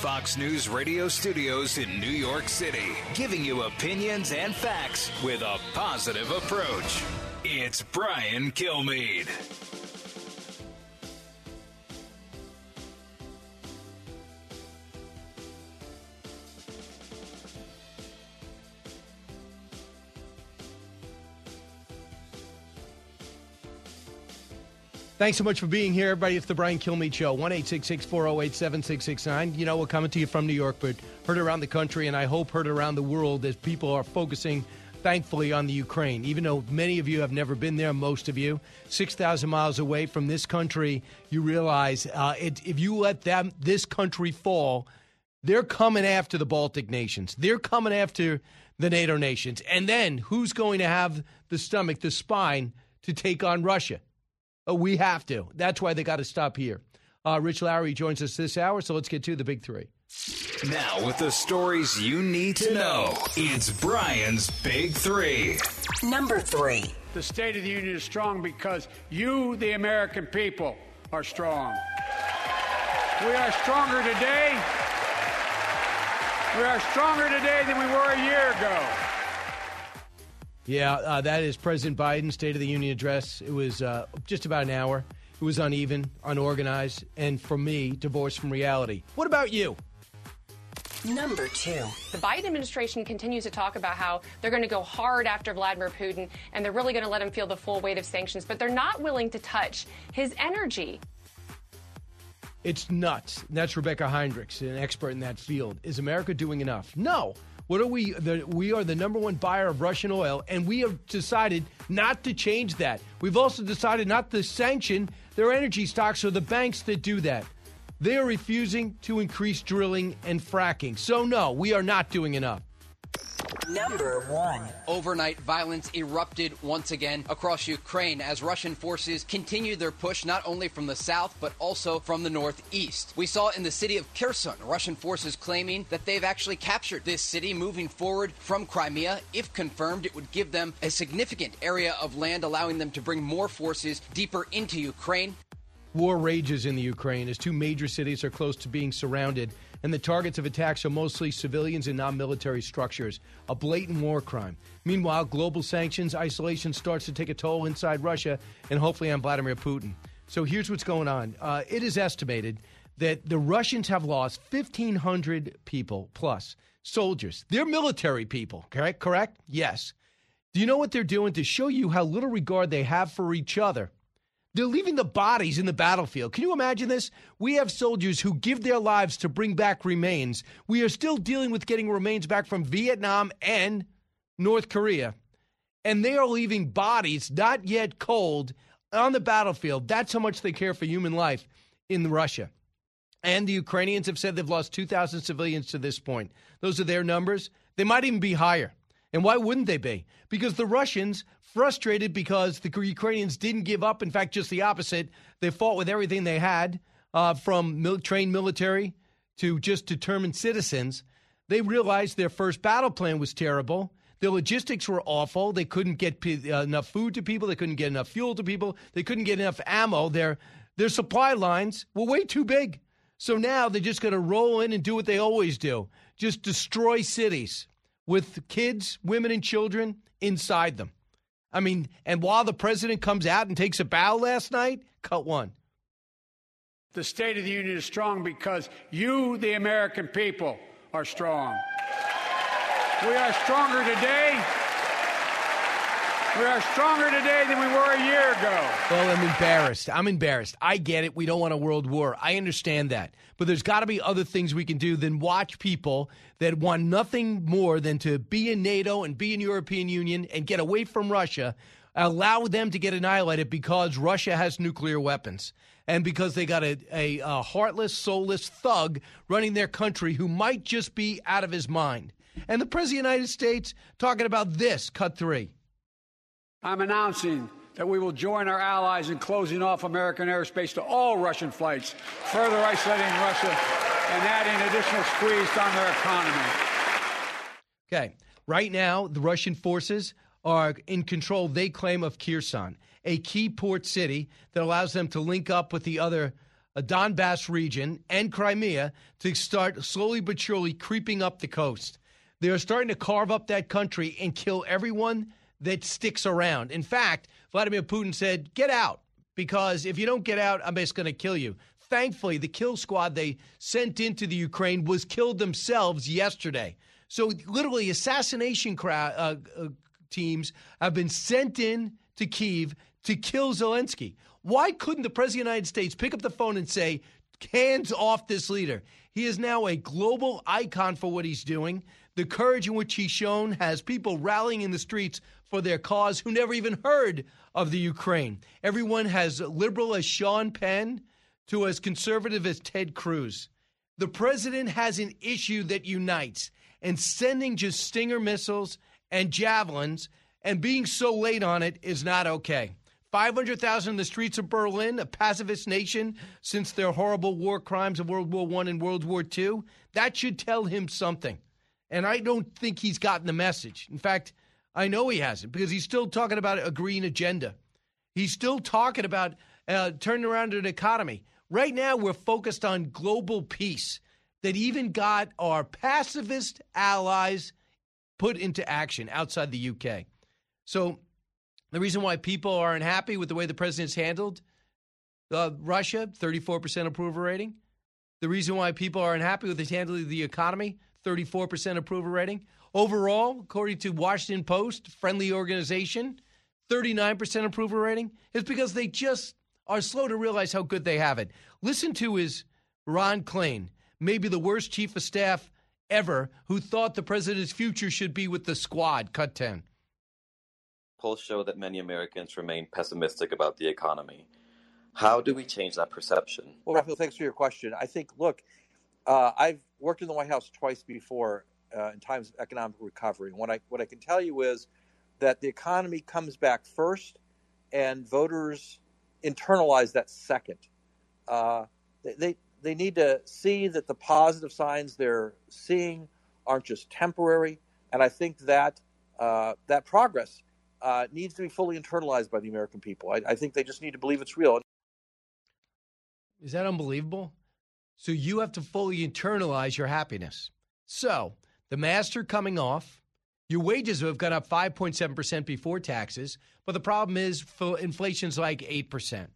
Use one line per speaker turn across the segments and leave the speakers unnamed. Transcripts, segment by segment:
Fox News radio studios in New York City, giving you opinions and facts with a positive approach. It's Brian Kilmeade.
Thanks so much for being here, everybody. It's the Brian Kilmeade Show, 1 408 7669. You know, we're coming to you from New York, but heard around the country, and I hope heard around the world as people are focusing, thankfully, on the Ukraine. Even though many of you have never been there, most of you, 6,000 miles away from this country, you realize uh, it, if you let them, this country fall, they're coming after the Baltic nations. They're coming after the NATO nations. And then who's going to have the stomach, the spine to take on Russia? Oh, we have to. That's why they got to stop here. Uh, Rich Lowry joins us this hour, so let's get to the big three.
Now, with the stories you need to know, it's Brian's Big Three.
Number three.
The State of the Union is strong because you, the American people, are strong. We are stronger today. We are stronger today than we were a year ago.
Yeah, uh, that is President Biden's State of the Union address. It was uh, just about an hour. It was uneven, unorganized, and for me, divorced from reality. What about you?
Number two.
The Biden administration continues to talk about how they're going to go hard after Vladimir Putin and they're really going to let him feel the full weight of sanctions, but they're not willing to touch his energy.
It's nuts. That's Rebecca Heinrichs, an expert in that field. Is America doing enough? No. What are we? The, we are the number one buyer of Russian oil, and we have decided not to change that. We've also decided not to sanction their energy stocks or the banks that do that. They are refusing to increase drilling and fracking. So, no, we are not doing enough.
Number one.
Overnight violence erupted once again across Ukraine as Russian forces continued their push not only from the south but also from the northeast. We saw in the city of Kherson Russian forces claiming that they've actually captured this city moving forward from Crimea. If confirmed, it would give them a significant area of land, allowing them to bring more forces deeper into Ukraine.
War rages in the Ukraine as two major cities are close to being surrounded and the targets of attacks are mostly civilians and non military structures, a blatant war crime. Meanwhile, global sanctions, isolation starts to take a toll inside Russia and hopefully on Vladimir Putin. So here's what's going on. Uh, it is estimated that the Russians have lost 1,500 people plus soldiers. They're military people, correct? Correct? Yes. Do you know what they're doing to show you how little regard they have for each other? They're leaving the bodies in the battlefield. Can you imagine this? We have soldiers who give their lives to bring back remains. We are still dealing with getting remains back from Vietnam and North Korea. And they are leaving bodies, not yet cold, on the battlefield. That's how much they care for human life in Russia. And the Ukrainians have said they've lost 2,000 civilians to this point. Those are their numbers. They might even be higher. And why wouldn't they be? Because the Russians, frustrated because the Ukrainians didn't give up, in fact, just the opposite, they fought with everything they had, uh, from mil- trained military to just determined citizens. They realized their first battle plan was terrible. The logistics were awful. They couldn't get p- uh, enough food to people. They couldn't get enough fuel to people. They couldn't get enough ammo. Their their supply lines were way too big. So now they're just going to roll in and do what they always do: just destroy cities with kids, women, and children inside them. I mean, and while the president comes out and takes a bow last night, cut one.
The State of the Union is strong because you, the American people, are strong. We are stronger today we are stronger today than we were a year ago.
Well, I'm embarrassed. I'm embarrassed. I get it. We don't want a world war. I understand that. But there's got to be other things we can do than watch people that want nothing more than to be in NATO and be in European Union and get away from Russia, allow them to get annihilated because Russia has nuclear weapons. and because they got a, a, a heartless, soulless thug running their country who might just be out of his mind. And the President of the United States talking about this, cut three.
I'm announcing that we will join our allies in closing off American airspace to all Russian flights, further isolating Russia and adding additional squeeze on their economy.
Okay. Right now, the Russian forces are in control, they claim, of Kherson, a key port city that allows them to link up with the other uh, Donbass region and Crimea to start slowly but surely creeping up the coast. They are starting to carve up that country and kill everyone that sticks around. In fact, Vladimir Putin said, Get out, because if you don't get out, I'm just going to kill you. Thankfully, the kill squad they sent into the Ukraine was killed themselves yesterday. So, literally, assassination crowd, uh, uh, teams have been sent in to Kiev to kill Zelensky. Why couldn't the President of the United States pick up the phone and say, hands off this leader? He is now a global icon for what he's doing. The courage in which he's shown has people rallying in the streets for their cause who never even heard of the Ukraine. Everyone has liberal as Sean Penn to as conservative as Ted Cruz. The president has an issue that unites and sending just Stinger missiles and javelins and being so late on it is not okay. 500,000 in the streets of Berlin, a pacifist nation since their horrible war crimes of World War I and World War II. That should tell him something. And I don't think he's gotten the message. In fact, I know he hasn't because he's still talking about a green agenda. He's still talking about uh, turning around an economy. Right now, we're focused on global peace that even got our pacifist allies put into action outside the UK. So, the reason why people are unhappy with the way the president's handled uh, Russia, 34% approval rating. The reason why people are unhappy with his handling of the economy, 34% approval rating. Overall, according to Washington Post, friendly organization, 39% approval rating, is because they just are slow to realize how good they have it. Listen to his Ron Klain, maybe the worst chief of staff ever, who thought the president's future should be with the squad. Cut 10.
Polls show that many Americans remain pessimistic about the economy. How do we change that perception?
Well, Raphael, thanks for your question. I think, look, uh, I've worked in the White House twice before uh, in times of economic recovery. What I what I can tell you is that the economy comes back first, and voters internalize that second. Uh, they, they they need to see that the positive signs they're seeing aren't just temporary, and I think that uh, that progress uh, needs to be fully internalized by the American people. I, I think they just need to believe it's real.
Is that unbelievable? So you have to fully internalize your happiness. So the master coming off, your wages have gone up 5.7% before taxes, but the problem is inflation's like 8%.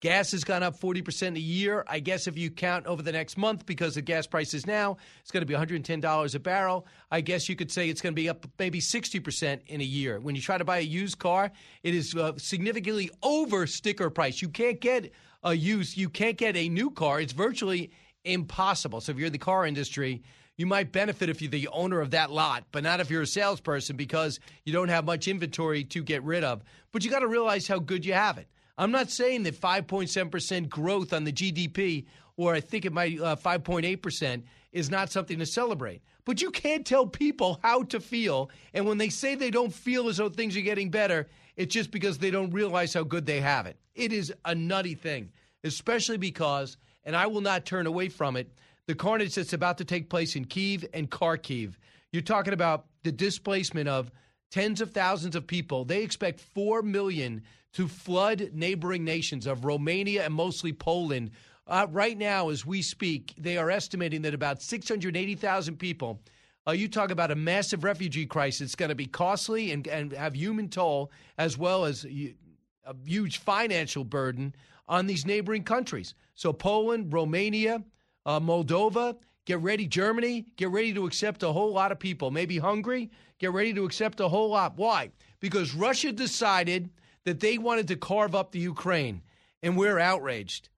Gas has gone up 40% a year. I guess if you count over the next month, because the gas prices now, it's going to be $110 a barrel. I guess you could say it's going to be up maybe 60% in a year. When you try to buy a used car, it is uh, significantly over sticker price. You can't get a used, you can't get a new car. It's virtually impossible. So if you're in the car industry, you might benefit if you're the owner of that lot, but not if you're a salesperson because you don't have much inventory to get rid of. But you got to realize how good you have it. I'm not saying that 5.7% growth on the GDP, or I think it might uh, 5.8%, is not something to celebrate. But you can't tell people how to feel. And when they say they don't feel as though things are getting better, it's just because they don't realize how good they have it. It is a nutty thing, especially because, and I will not turn away from it, the carnage that's about to take place in Kiev and Kharkiv. You're talking about the displacement of tens of thousands of people. They expect 4 million to flood neighboring nations of Romania and mostly Poland. Uh, right now, as we speak, they are estimating that about 680,000 people. Uh, you talk about a massive refugee crisis. It's going to be costly and, and have human toll, as well as a huge financial burden on these neighboring countries. So, Poland, Romania, uh, Moldova, get ready, Germany, get ready to accept a whole lot of people. Maybe Hungary, get ready to accept a whole lot. Why? Because Russia decided that they wanted to carve up the Ukraine, and we're outraged.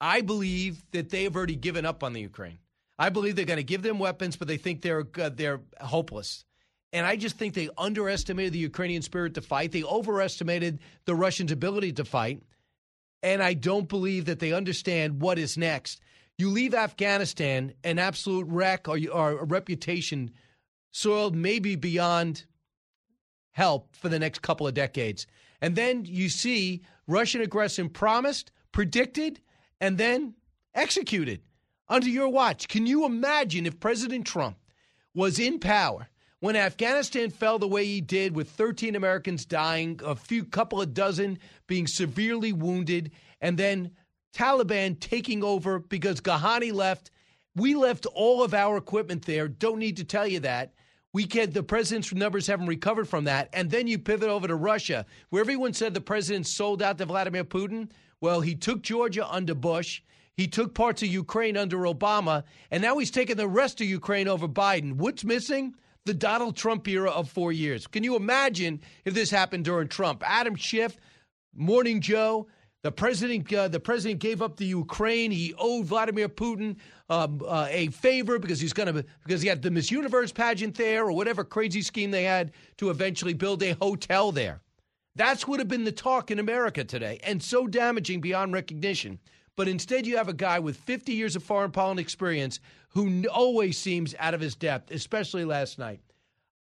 I believe that they have already given up on the Ukraine. I believe they're going to give them weapons, but they think they're uh, they're hopeless. And I just think they underestimated the Ukrainian spirit to fight. They overestimated the Russians' ability to fight. And I don't believe that they understand what is next. You leave Afghanistan an absolute wreck or, or a reputation soiled maybe beyond help for the next couple of decades. And then you see Russian aggression promised, predicted, and then executed under your watch. Can you imagine if President Trump was in power when Afghanistan fell the way he did, with 13 Americans dying, a few couple of dozen being severely wounded, and then Taliban taking over because Ghani left? We left all of our equipment there. Don't need to tell you that. We can the president's numbers haven't recovered from that. And then you pivot over to Russia, where everyone said the president sold out to Vladimir Putin. Well, he took Georgia under Bush. He took parts of Ukraine under Obama, and now he's taking the rest of Ukraine over Biden. What's missing? The Donald Trump era of four years. Can you imagine if this happened during Trump? Adam Schiff, Morning Joe, the president, uh, the president gave up the Ukraine. He owed Vladimir Putin um, uh, a favor because he's going to because he had the Miss Universe pageant there or whatever crazy scheme they had to eventually build a hotel there. That's would have been the talk in America today, and so damaging beyond recognition. But instead, you have a guy with 50 years of foreign policy experience who always seems out of his depth, especially last night.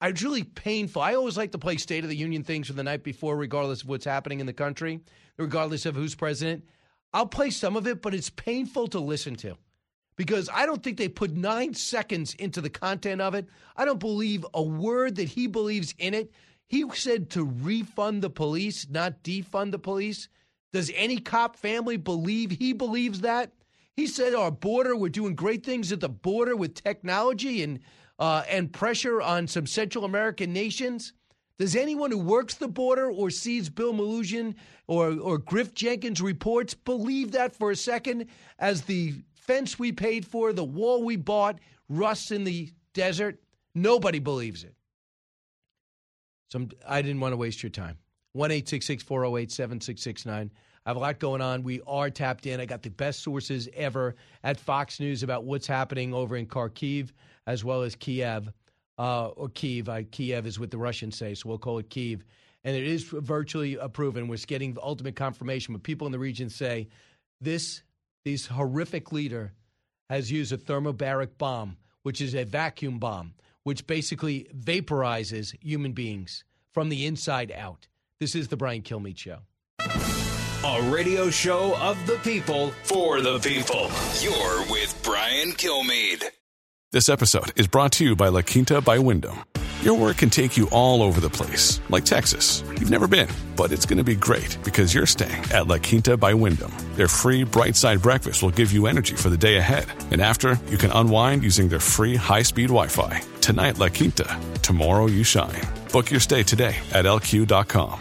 It's really painful. I always like to play State of the Union things from the night before, regardless of what's happening in the country, regardless of who's president. I'll play some of it, but it's painful to listen to because I don't think they put nine seconds into the content of it. I don't believe a word that he believes in it. He said to refund the police, not defund the police. Does any cop family believe he believes that? He said our border, we're doing great things at the border with technology and uh, and pressure on some Central American nations. Does anyone who works the border or sees Bill Melugin or, or Griff Jenkins reports believe that for a second as the fence we paid for, the wall we bought, rusts in the desert? Nobody believes it. So I didn't want to waste your time. 1 408 7669. I have a lot going on. We are tapped in. I got the best sources ever at Fox News about what's happening over in Kharkiv as well as Kiev, uh, or Kiev. I, Kiev is what the Russians say, so we'll call it Kiev. And it is virtually proven. We're getting ultimate confirmation. But people in the region say this, this horrific leader has used a thermobaric bomb, which is a vacuum bomb, which basically vaporizes human beings from the inside out. This is the Brian Kilmeade Show.
A radio show of the people for the people. You're with Brian Kilmeade.
This episode is brought to you by La Quinta by Wyndham. Your work can take you all over the place, like Texas. You've never been, but it's going to be great because you're staying at La Quinta by Wyndham. Their free bright side breakfast will give you energy for the day ahead. And after, you can unwind using their free high speed Wi Fi. Tonight, La Quinta. Tomorrow, you shine. Book your stay today at lq.com.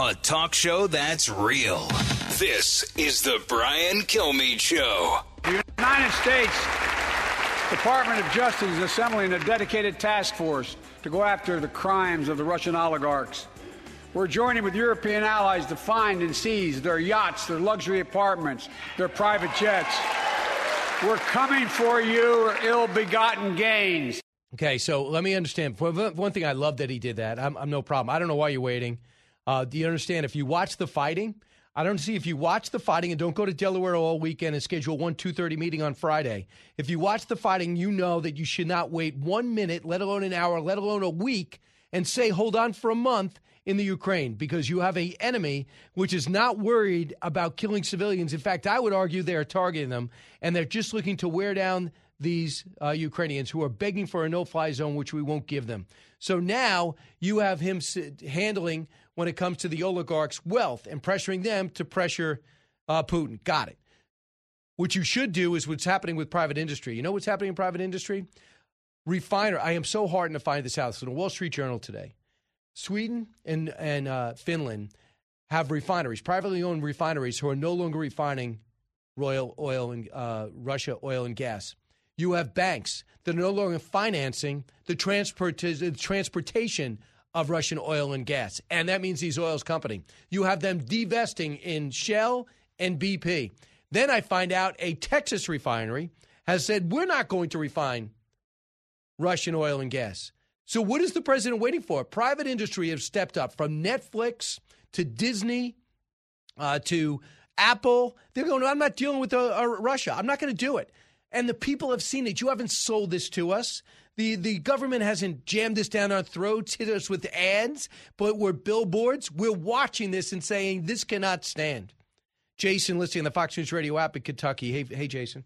A talk show that's real. This is the Brian Kilmeade Show.
The United States Department of Justice is assembling a dedicated task force to go after the crimes of the Russian oligarchs. We're joining with European allies to find and seize their yachts, their luxury apartments, their private jets. We're coming for you, ill begotten gains.
Okay, so let me understand. One thing, I love that he did that. I'm, I'm no problem. I don't know why you're waiting. Uh, do you understand? If you watch the fighting, I don't see if you watch the fighting and don't go to Delaware all weekend and schedule one two thirty meeting on Friday. If you watch the fighting, you know that you should not wait one minute, let alone an hour, let alone a week, and say hold on for a month in the Ukraine because you have a enemy which is not worried about killing civilians. In fact, I would argue they are targeting them and they're just looking to wear down these uh, Ukrainians who are begging for a no-fly zone, which we won't give them. So now you have him handling when it comes to the oligarchs' wealth and pressuring them to pressure uh, Putin. Got it. What you should do is what's happening with private industry. You know what's happening in private industry? Refiner. I am so heartened to find this out. It's in the Wall Street Journal today. Sweden and and uh, Finland have refineries, privately owned refineries, who are no longer refining royal oil and uh, Russia oil and gas. You have banks that are no longer financing the, transport, the transportation of Russian oil and gas, and that means these oils company. You have them divesting in Shell and BP. Then I find out a Texas refinery has said we're not going to refine Russian oil and gas. So, what is the president waiting for? Private industry have stepped up from Netflix to Disney uh, to Apple. They're going, I'm not dealing with uh, uh, Russia. I'm not going to do it. And the people have seen it. You haven't sold this to us. The, the government hasn't jammed this down our throats, hit us with ads, but we're billboards. We're watching this and saying this cannot stand. Jason, listening on the Fox News Radio app in Kentucky. Hey, hey, Jason.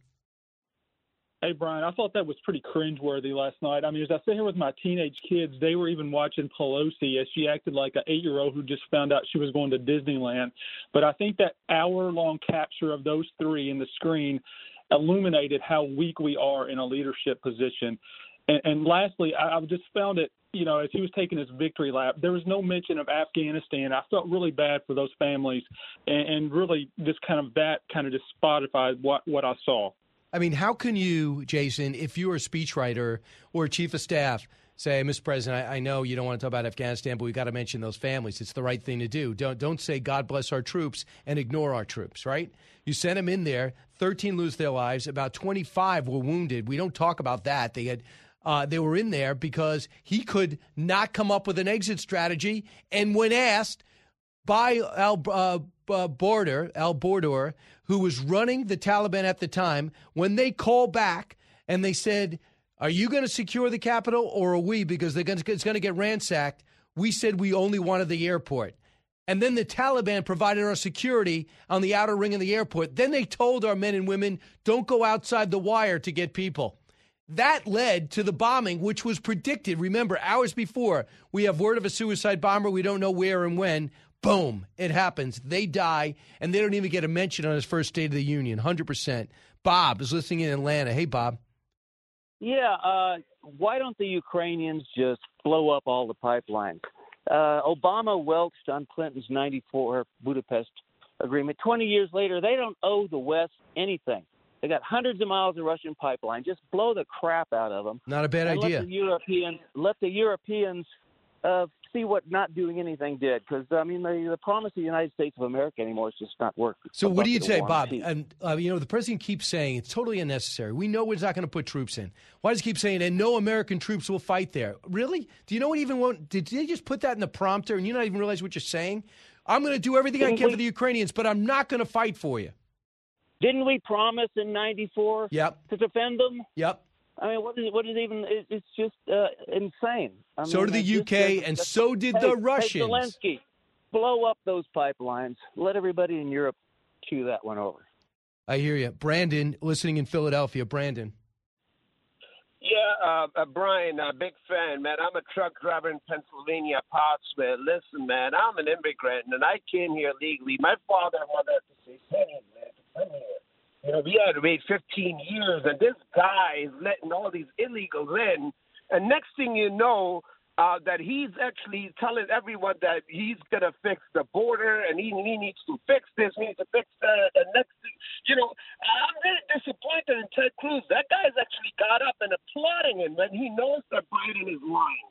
Hey, Brian, I thought that was pretty cringeworthy last night. I mean, as I sit here with my teenage kids, they were even watching Pelosi as she acted like an eight year old who just found out she was going to Disneyland. But I think that hour long capture of those three in the screen illuminated how weak we are in a leadership position. And, and lastly, I, I just found it, you know, as he was taking his victory lap, there was no mention of Afghanistan. I felt really bad for those families, and, and really just kind of that kind of just spotified what what I saw.
I mean, how can you, Jason, if you are a speechwriter or a chief of staff, say, Mr. President, I, I know you don't want to talk about Afghanistan, but we've got to mention those families. It's the right thing to do. Don't don't say God bless our troops and ignore our troops, right? You sent them in there. Thirteen lose their lives. About twenty five were wounded. We don't talk about that. They had. Uh, they were in there because he could not come up with an exit strategy. And when asked by Al uh, uh, Border, Al Bordor, who was running the Taliban at the time, when they called back and they said, Are you going to secure the capital or are we? Because they're gonna, it's going to get ransacked. We said we only wanted the airport. And then the Taliban provided our security on the outer ring of the airport. Then they told our men and women, don't go outside the wire to get people. That led to the bombing, which was predicted. Remember, hours before, we have word of a suicide bomber. We don't know where and when. Boom, it happens. They die, and they don't even get a mention on his first State of the Union. 100%. Bob is listening in Atlanta. Hey, Bob.
Yeah, uh, why don't the Ukrainians just blow up all the pipelines? Uh, Obama welched on Clinton's 94 Budapest agreement. 20 years later, they don't owe the West anything. They got hundreds of miles of Russian pipeline. Just blow the crap out of them.
Not a bad idea.
Let the Europeans let the Europeans uh, see what not doing anything did. Because I mean, the, the promise of the United States of America anymore is just not working.
So, what do you say, Bob? And uh, you know, the president keeps saying it's totally unnecessary. We know we're not going to put troops in. Why does he keep saying and no American troops will fight there? Really? Do you know what even want? Did they just put that in the prompter and you not even realize what you're saying? I'm going to do everything I
Didn't
can
we-
for the Ukrainians, but I'm not going to fight for you.
Didn't we promise in '94
Yep.
to defend them?
Yep.
I mean, what is what is even? it- It's just uh, insane. I
So
mean,
did the
it just
UK, and so did
hey,
the
hey,
Russians.
Zelensky, blow up those pipelines. Let everybody in Europe chew that one over.
I hear you, Brandon, listening in Philadelphia. Brandon.
Yeah, uh, uh, Brian, uh, big fan, man. I'm a truck driver in Pennsylvania, Pottsville. Listen, man, I'm an immigrant and I came here legally. My father and mother had to say, You know, we had to wait 15 years, and this guy is letting all these illegals in. And next thing you know, uh, that he's actually telling everyone that he's going to fix the border and he, he needs to fix this, he needs to fix that. And next thing, you know, I'm really disappointed in Ted Cruz. That guy's actually got up and applauding him when he knows that Biden is lying.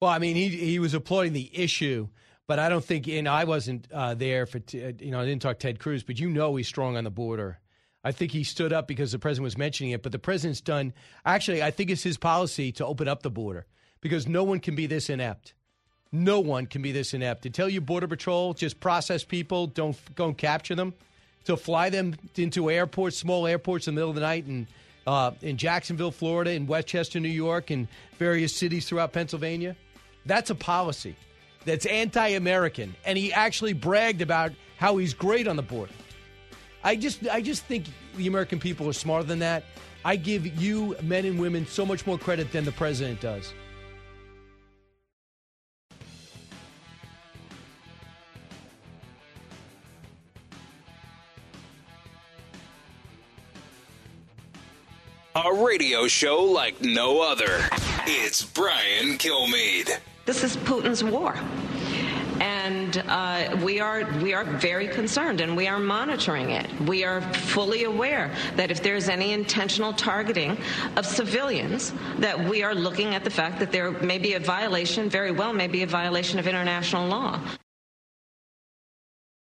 Well, I mean, he he was applauding the issue, but I don't think, and I wasn't uh, there for, t- uh, you know, I didn't talk Ted Cruz, but you know he's strong on the border. I think he stood up because the president was mentioning it, but the president's done. Actually, I think it's his policy to open up the border because no one can be this inept. No one can be this inept to tell you border patrol just process people, don't don't capture them, to fly them into airports, small airports in the middle of the night, and uh, in Jacksonville, Florida, in Westchester, New York, and various cities throughout Pennsylvania. That's a policy that's anti-American, and he actually bragged about how he's great on the border. I just, I just think the American people are smarter than that. I give you, men and women, so much more credit than the president does.
A radio show like no other. It's Brian Kilmeade.
This is Putin's war. And uh, we are we are very concerned, and we are monitoring it. We are fully aware that if there is any intentional targeting of civilians, that we are looking at the fact that there may be a violation, very well may be a violation of international law.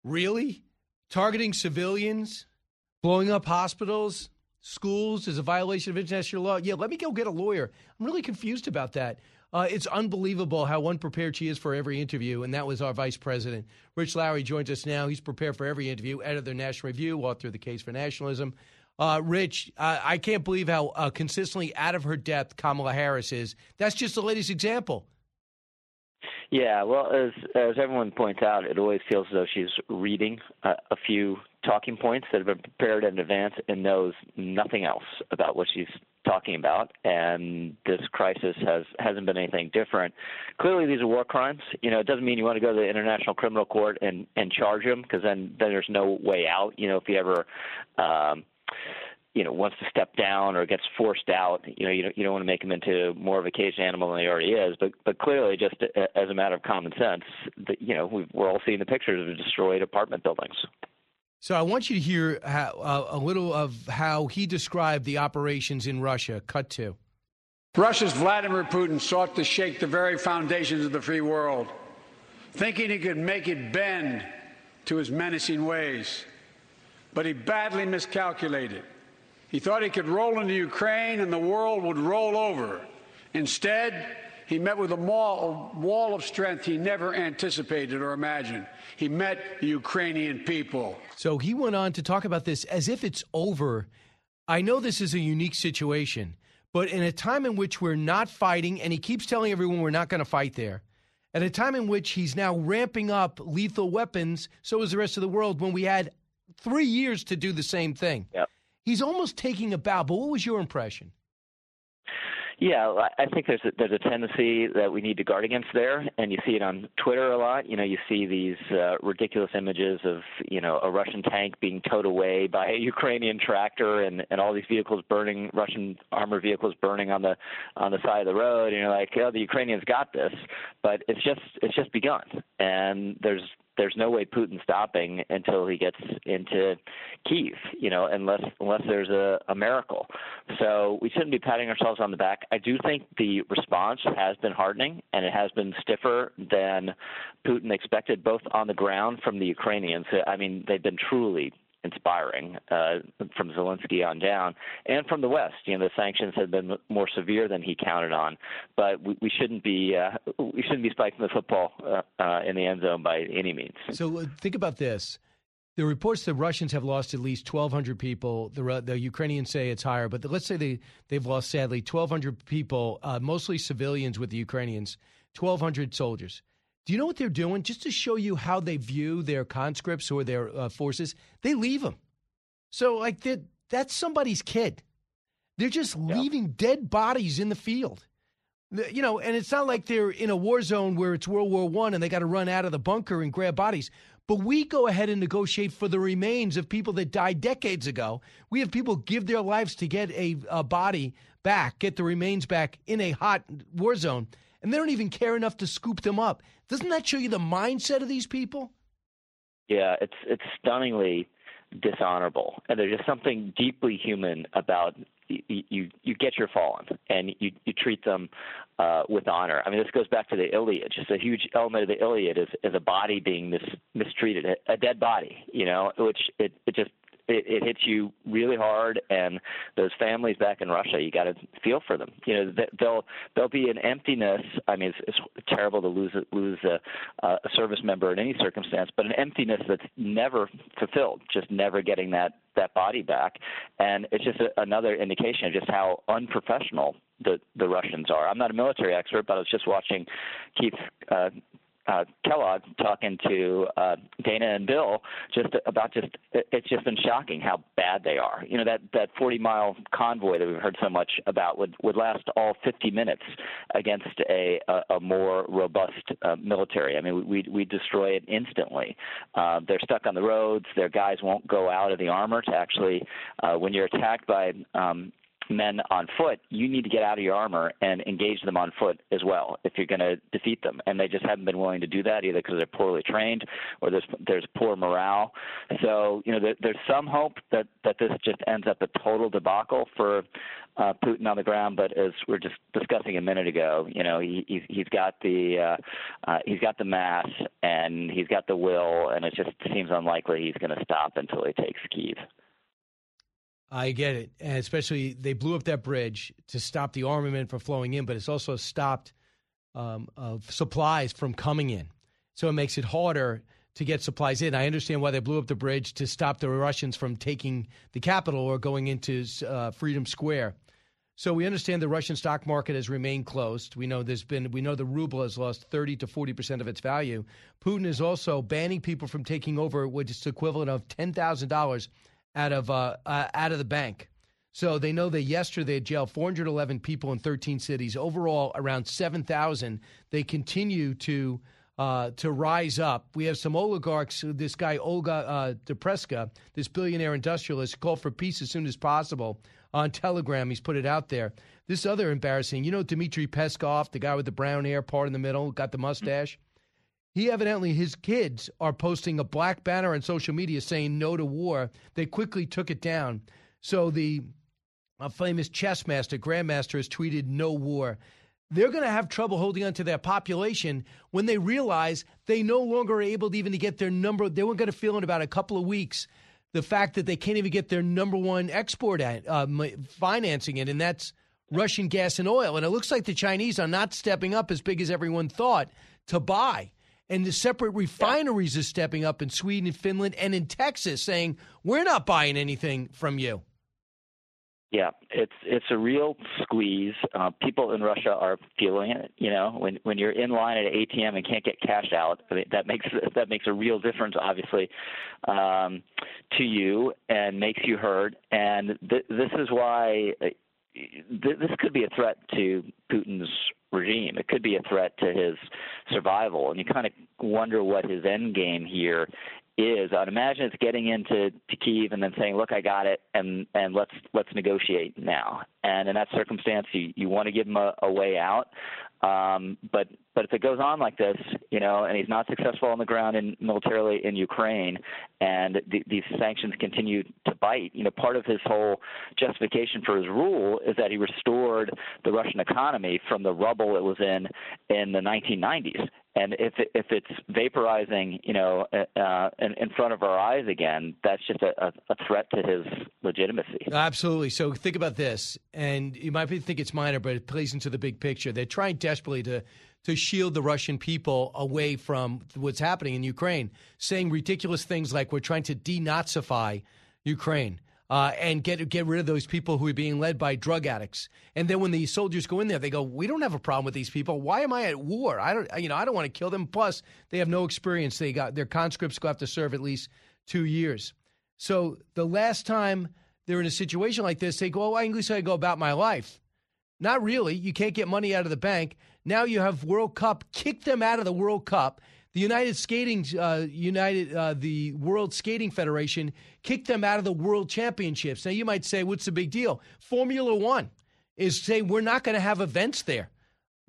Really? Targeting civilians, blowing up hospitals, schools is a violation of international law? Yeah, let me go get a lawyer. I'm really confused about that. Uh, it's unbelievable how unprepared she is for every interview, and that was our vice president. Rich Lowry joins us now. He's prepared for every interview, editor of the National Review, author of The Case for Nationalism. Uh, Rich, I can't believe how uh, consistently out of her depth Kamala Harris is. That's just the latest example.
Yeah, well, as as everyone points out, it always feels as though she's reading a, a few talking points that have been prepared in advance and knows nothing else about what she's talking about. And this crisis has hasn't been anything different. Clearly, these are war crimes. You know, it doesn't mean you want to go to the International Criminal Court and and charge them because then then there's no way out. You know, if you ever. Um, you know wants to step down or gets forced out you know you don't you don't want to make him into more of a caged animal than he already is but but clearly just as a matter of common sense that you know we we're all seeing the pictures of destroyed apartment buildings
so I want you to hear how, uh, a little of how he described the operations in Russia. Cut to.
Russia's Vladimir Putin sought to shake the very foundations of the free world, thinking he could make it bend to his menacing ways. But he badly miscalculated. He thought he could roll into Ukraine and the world would roll over. Instead, he met with a wall of strength he never anticipated or imagined. He met the Ukrainian people.
So he went on to talk about this as if it's over. I know this is a unique situation, but in a time in which we're not fighting, and he keeps telling everyone we're not going to fight there, at a time in which he's now ramping up lethal weapons, so is the rest of the world, when we had three years to do the same thing.
Yep.
He's almost taking a bow. But what was your impression?
Yeah, I think there's a, there's a tendency that we need to guard against there, and you see it on Twitter a lot. You know, you see these uh, ridiculous images of you know a Russian tank being towed away by a Ukrainian tractor, and and all these vehicles burning, Russian armored vehicles burning on the on the side of the road. And you're like, oh, the Ukrainians got this, but it's just it's just begun, and there's there's no way Putin's stopping until he gets into Kiev, you know, unless unless there's a, a miracle. So we shouldn't be patting ourselves on the back. I do think the response has been hardening and it has been stiffer than Putin expected, both on the ground from the Ukrainians. I mean, they've been truly inspiring uh, from Zelensky on down, and from the West. You know, the sanctions have been more severe than he counted on, but we, we shouldn't be uh, we shouldn't be spiking the football uh, uh, in the end zone by any means.
So uh, think about this. The reports that Russians have lost at least 1,200 people. The, the Ukrainians say it's higher, but let's say they, they've lost, sadly, 1,200 people, uh, mostly civilians with the Ukrainians, 1,200 soldiers. Do you know what they're doing? Just to show you how they view their conscripts or their uh, forces, they leave them. So, like, that's somebody's kid. They're just yeah. leaving dead bodies in the field. You know, and it's not like they're in a war zone where it's World War One and they got to run out of the bunker and grab bodies. But we go ahead and negotiate for the remains of people that died decades ago. We have people give their lives to get a, a body back, get the remains back in a hot war zone and they don't even care enough to scoop them up. Doesn't that show you the mindset of these people?
Yeah, it's it's stunningly dishonorable, and there's just something deeply human about you. You, you get your fallen, and you you treat them uh, with honor. I mean, this goes back to the Iliad. Just a huge element of the Iliad is, is a body being mis, mistreated, a, a dead body. You know, which it it just it, it hits you really hard, and those families back in Russia, you got to feel for them. You know, they'll they'll be an emptiness. I mean, it's, it's terrible to lose lose a, a service member in any circumstance, but an emptiness that's never fulfilled, just never getting that that body back, and it's just a, another indication of just how unprofessional the the Russians are. I'm not a military expert, but I was just watching Keith uh, uh, Kellogg talking to uh, Dana and Bill just about just it's just been shocking how bad they are. You know that that 40 mile convoy that we've heard so much about would would last all 50 minutes against a a, a more robust uh, military. I mean we we destroy it instantly. Uh, they're stuck on the roads. Their guys won't go out of the armor to actually uh, when you're attacked by um, men on foot, you need to get out of your armor and engage them on foot as well if you're going to defeat them. And they just haven't been willing to do that either because they're poorly trained or there's there's poor morale. So you know there, there's some hope that that this just ends up a total debacle for uh, Putin on the ground. But as we are just discussing a minute ago, you know he he's, he's got the uh, uh, he's got the mass and he's got the will, and it just seems unlikely he's going to stop until he takes Kiev.
I get it, and especially they blew up that bridge to stop the armament from flowing in, but it's also stopped um, of supplies from coming in. So it makes it harder to get supplies in. I understand why they blew up the bridge to stop the Russians from taking the capital or going into uh, Freedom Square. So we understand the Russian stock market has remained closed. We know there's been we know the ruble has lost 30 to 40 percent of its value. Putin is also banning people from taking over, which is equivalent of ten thousand dollars out of uh, uh, out of the bank. So they know that yesterday they jailed 411 people in 13 cities. Overall, around 7,000. They continue to uh, to rise up. We have some oligarchs. This guy Olga uh, Deripaska, this billionaire industrialist, called for peace as soon as possible on Telegram. He's put it out there. This other embarrassing. You know, Dmitry Peskov, the guy with the brown hair, part in the middle, got the mustache. He evidently, his kids are posting a black banner on social media saying no to war. They quickly took it down. So the a famous chess master, grandmaster, has tweeted no war. They're going to have trouble holding on to their population when they realize they no longer are able to even to get their number. They weren't going to feel in about a couple of weeks the fact that they can't even get their number one export at, uh, financing it, and that's Russian gas and oil. And it looks like the Chinese are not stepping up as big as everyone thought to buy and the separate refineries yeah. are stepping up in Sweden and Finland and in Texas saying, we're not buying anything from you.
Yeah, it's it's a real squeeze. Uh, people in Russia are feeling it. You know, when when you're in line at an ATM and can't get cash out, I mean, that makes that makes a real difference, obviously, um, to you and makes you heard. And th- this is why this could be a threat to Putin's regime. It could be a threat to his survival, and you kind of wonder what his end game here is. I'd imagine it's getting into to Kiev and then saying, "Look, I got it, and and let's let's negotiate now." And in that circumstance, you you want to give him a, a way out. Um, but but if it goes on like this, you know, and he's not successful on the ground in militarily in Ukraine, and th- these sanctions continue to bite, you know, part of his whole justification for his rule is that he restored the Russian economy from the rubble it was in in the 1990s. And if if it's vaporizing, you know, uh, uh, in, in front of our eyes again, that's just a, a threat to his legitimacy.
Absolutely. So think about this, and you might think it's minor, but it plays into the big picture. They're trying desperately to to shield the Russian people away from what's happening in Ukraine, saying ridiculous things like we're trying to denazify Ukraine. Uh, and get get rid of those people who are being led by drug addicts. And then when the soldiers go in there, they go, "We don't have a problem with these people. Why am I at war? I don't, you know, I don't want to kill them. Plus, they have no experience. They got their conscripts go have to serve at least two years. So the last time they're in a situation like this, they go, "Oh, English, I go about my life." Not really. You can't get money out of the bank. Now you have World Cup. Kick them out of the World Cup. The United Skating, uh, United, uh, the World Skating Federation kicked them out of the World Championships. Now you might say, what's the big deal? Formula One is saying we're not going to have events there.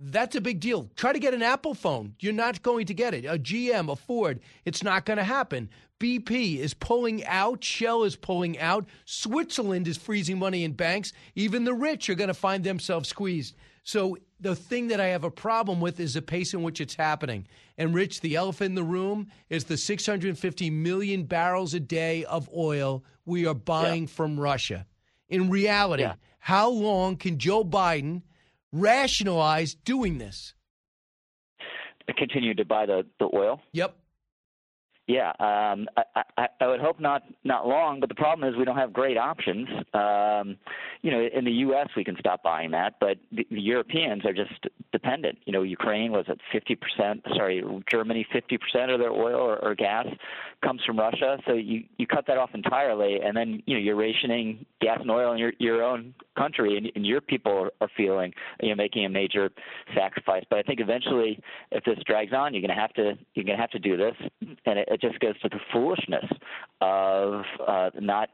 That's a big deal. Try to get an Apple phone. You're not going to get it. A GM, a Ford, it's not going to happen. BP is pulling out. Shell is pulling out. Switzerland is freezing money in banks. Even the rich are going to find themselves squeezed. So the thing that I have a problem with is the pace in which it's happening. And Rich, the elephant in the room is the 650 million barrels a day of oil we are buying yeah. from Russia. In reality, yeah. how long can Joe Biden rationalize doing this?
Continue to buy the, the oil?
Yep.
Yeah, um, I, I, I would hope not not long, but the problem is we don't have great options. Um, you know, in the U.S. we can stop buying that, but the, the Europeans are just dependent. You know, Ukraine was at 50 percent. Sorry, Germany 50 percent of their oil or, or gas comes from Russia. So you you cut that off entirely, and then you know you're rationing gas and oil in your your own country, and, and your people are feeling you know making a major sacrifice. But I think eventually, if this drags on, you're going to have to you're going to have to do this, and it, just goes to the foolishness of uh, not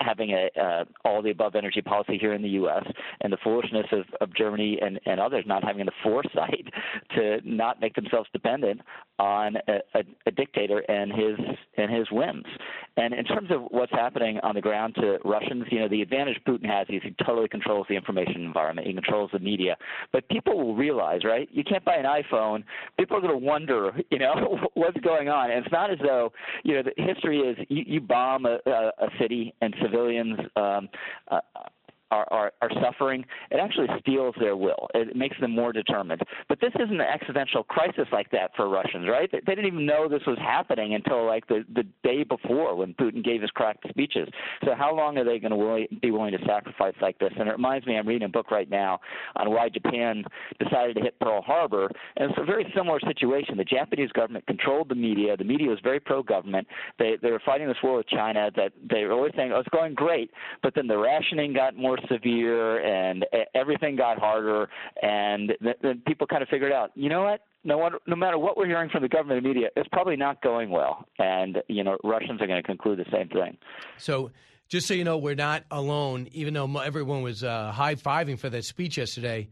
having a uh, all the above energy policy here in the U.S. and the foolishness of, of Germany and, and others not having the foresight to not make themselves dependent on a, a, a dictator and his and his whims. And in terms of what's happening on the ground to Russians, you know, the advantage Putin has is he totally controls the information environment. He controls the media. But people will realize, right? You can't buy an iPhone. People are going to wonder, you know, what's going on. And it's not as though, you know, the history is you, you bomb a, a, a city and civilians um, uh, are, are, are suffering, it actually steals their will. It makes them more determined. But this isn't an existential crisis like that for Russians, right? They, they didn't even know this was happening until like the, the day before when Putin gave his cracked speeches. So how long are they going to be willing to sacrifice like this? And it reminds me, I'm reading a book right now on why Japan decided to hit Pearl Harbor, and it's a very similar situation. The Japanese government controlled the media. The media was very pro-government. They they were fighting this war with China. That they were always saying, "Oh, it's going great," but then the rationing got more severe and everything got harder and then people kind of figured out you know what no no matter what we're hearing from the government and media, it's probably not going well, and you know Russians are going to conclude the same thing.
So, just so you know, we're not alone. Even though everyone was uh, high fiving for that speech yesterday,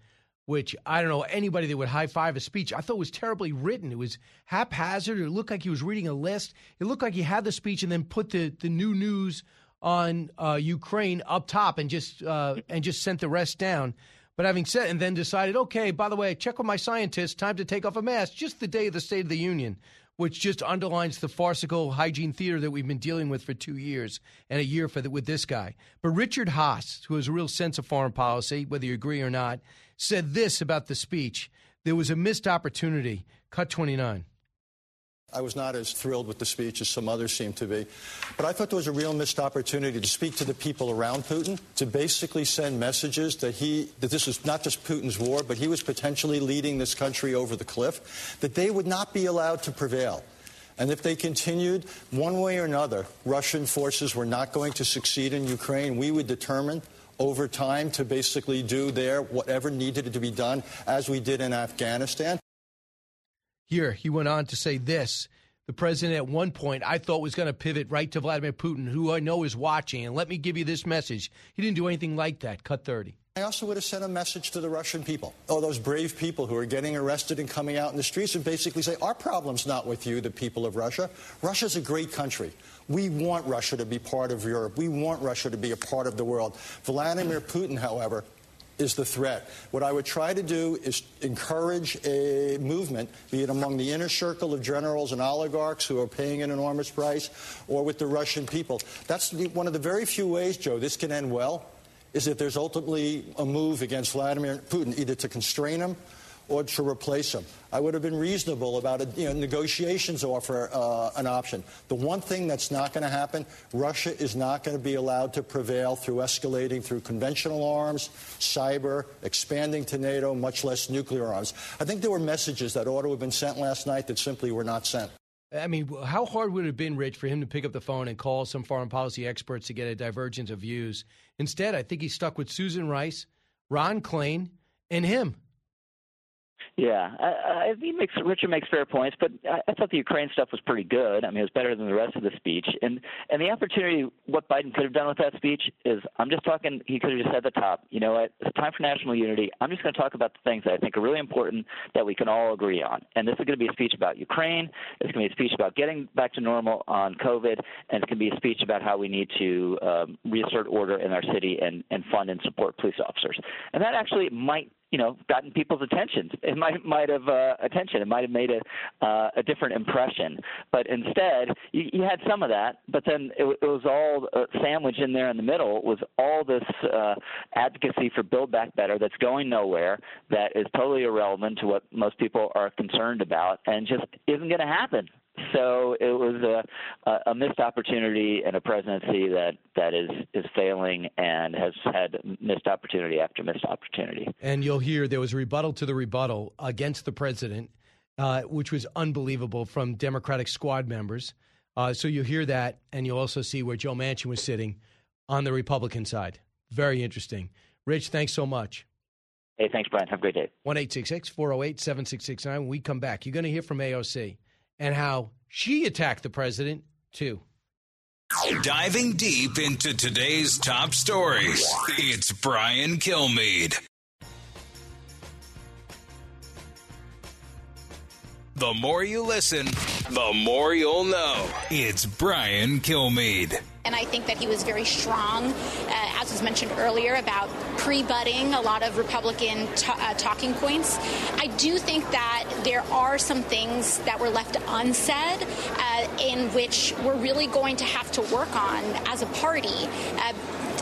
which I don't know anybody that would high five a speech. I thought was terribly written. It was haphazard. It looked like he was reading a list. It looked like he had the speech and then put the the new news on uh, Ukraine up top and just uh, and just sent the rest down. But having said and then decided, okay, by the way, check with my scientists. Time to take off a mask. Just the day of the State of the Union, which just underlines the farcical hygiene theater that we've been dealing with for two years and a year for the, with this guy. But Richard Haass, who has a real sense of foreign policy, whether you agree or not, said this about the speech: there was a missed opportunity. Cut twenty nine.
I was not as thrilled with the speech as some others seem to be. But I thought there was a real missed opportunity to speak to the people around Putin, to basically send messages that he that this was not just Putin's war, but he was potentially leading this country over the cliff, that they would not be allowed to prevail. And if they continued one way or another, Russian forces were not going to succeed in Ukraine, we would determine over time to basically do there whatever needed to be done as we did in Afghanistan.
Here, he went on to say this. The president, at one point, I thought was going to pivot right to Vladimir Putin, who I know is watching. And let me give you this message. He didn't do anything like that. Cut 30.
I also would have sent a message to the Russian people, all those brave people who are getting arrested and coming out in the streets, and basically say, Our problem's not with you, the people of Russia. Russia's a great country. We want Russia to be part of Europe. We want Russia to be a part of the world. Vladimir Putin, however, is the threat. What I would try to do is encourage a movement, be it among the inner circle of generals and oligarchs who are paying an enormous price, or with the Russian people. That's one of the very few ways, Joe, this can end well, is if there's ultimately a move against Vladimir Putin, either to constrain him or to replace him. I would have been reasonable about it. You know, negotiations offer uh, an option. The one thing that's not going to happen, Russia is not going to be allowed to prevail through escalating through conventional arms, cyber, expanding to NATO, much less nuclear arms. I think there were messages that ought to have been sent last night that simply were not sent.
I mean, how hard would it have been, Rich, for him to pick up the phone and call some foreign policy experts to get a divergence of views? Instead, I think he stuck with Susan Rice, Ron Klain, and him.
Yeah, I, I think makes, Richard makes fair points, but I, I thought the Ukraine stuff was pretty good. I mean, it was better than the rest of the speech. And and the opportunity, what Biden could have done with that speech is, I'm just talking. He could have just said at the top, you know what? It's time for national unity. I'm just going to talk about the things that I think are really important that we can all agree on. And this is going to be a speech about Ukraine. It's going to be a speech about getting back to normal on COVID, and it's going to be a speech about how we need to um, reassert order in our city and and fund and support police officers. And that actually might you know gotten people's attention. It might might have uh, attention. It might have made a uh, a different impression. But instead, you, you had some of that. But then it, it was all uh, sandwiched in there in the middle was all this uh, advocacy for Build Back Better that's going nowhere. That is totally irrelevant to what most people are concerned about, and just isn't going to happen. So it was a, a missed opportunity and a presidency that, that is, is failing and has had missed opportunity after missed opportunity.
And you'll hear there was a rebuttal to the rebuttal against the president, uh, which was unbelievable from Democratic squad members. Uh, so you'll hear that, and you'll also see where Joe Manchin was sitting on the Republican side. Very interesting. Rich, thanks so much.
Hey, thanks, Brian. Have a great day.
1 408 7669. When we come back, you're going to hear from AOC and how she attacked the president, too.
Diving deep into today's top stories, it's Brian Kilmeade. The more you listen, the more you'll know. It's Brian Kilmeade.
And I think that he was very strong, uh, as was mentioned earlier, about pre budding a lot of Republican t- uh, talking points. I do think that there are some things that were left unsaid uh, in which we're really going to have to work on as a party uh,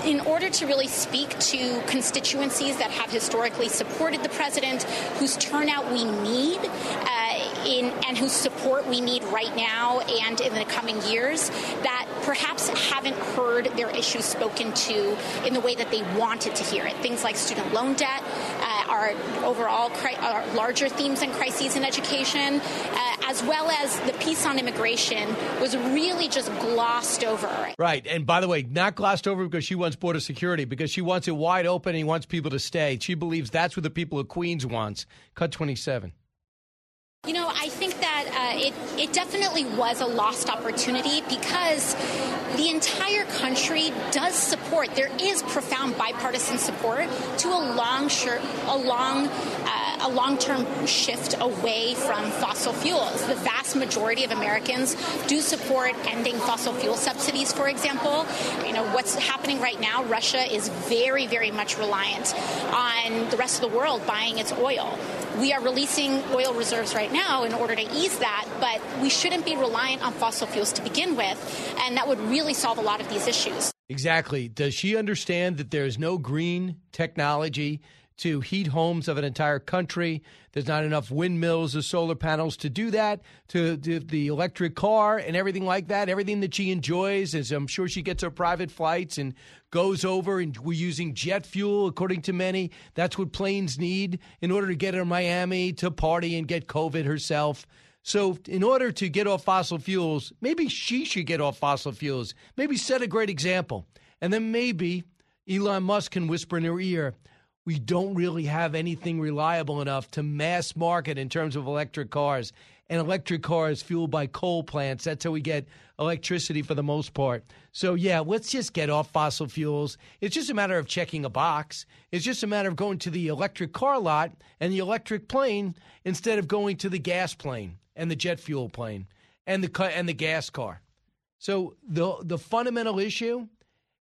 in order to really speak to constituencies that have historically supported the president, whose turnout we need, uh, in, and whose support we need right now and in the coming years, that perhaps haven't heard their issues spoken to in the way that they wanted to hear it. Things like student loan debt, uh, our overall cri- our larger themes and crises in education, uh, as well as the piece on immigration, was really just glossed over.
Right. And by the way, not glossed over because she wants border security, because she wants it wide open and wants people to stay. She believes that's what the people of Queens wants. Cut 27.
You know, I think that uh, it, it definitely was a lost opportunity because the entire country does support, there is profound bipartisan support to a long, shir- a long, uh, a long-term shift away from fossil fuels. The vast majority of Americans do support ending fossil fuel subsidies, for example. You know, what's happening right now, Russia is very, very much reliant on the rest of the world buying its oil. We are releasing oil reserves right now in order to ease that, but we shouldn't be reliant on fossil fuels to begin with, and that would really solve a lot of these issues.
Exactly. Does she understand that there's no green technology to heat homes of an entire country? There's not enough windmills or solar panels to do that, to, to the electric car and everything like that. Everything that she enjoys, as I'm sure she gets her private flights and goes over, and we're using jet fuel, according to many. That's what planes need in order to get her to Miami to party and get COVID herself. So, in order to get off fossil fuels, maybe she should get off fossil fuels. Maybe set a great example. And then maybe Elon Musk can whisper in her ear, we don't really have anything reliable enough to mass market in terms of electric cars. And electric cars fueled by coal plants. That's how we get electricity for the most part. So, yeah, let's just get off fossil fuels. It's just a matter of checking a box. It's just a matter of going to the electric car lot and the electric plane instead of going to the gas plane and the jet fuel plane and the and the gas car. So the the fundamental issue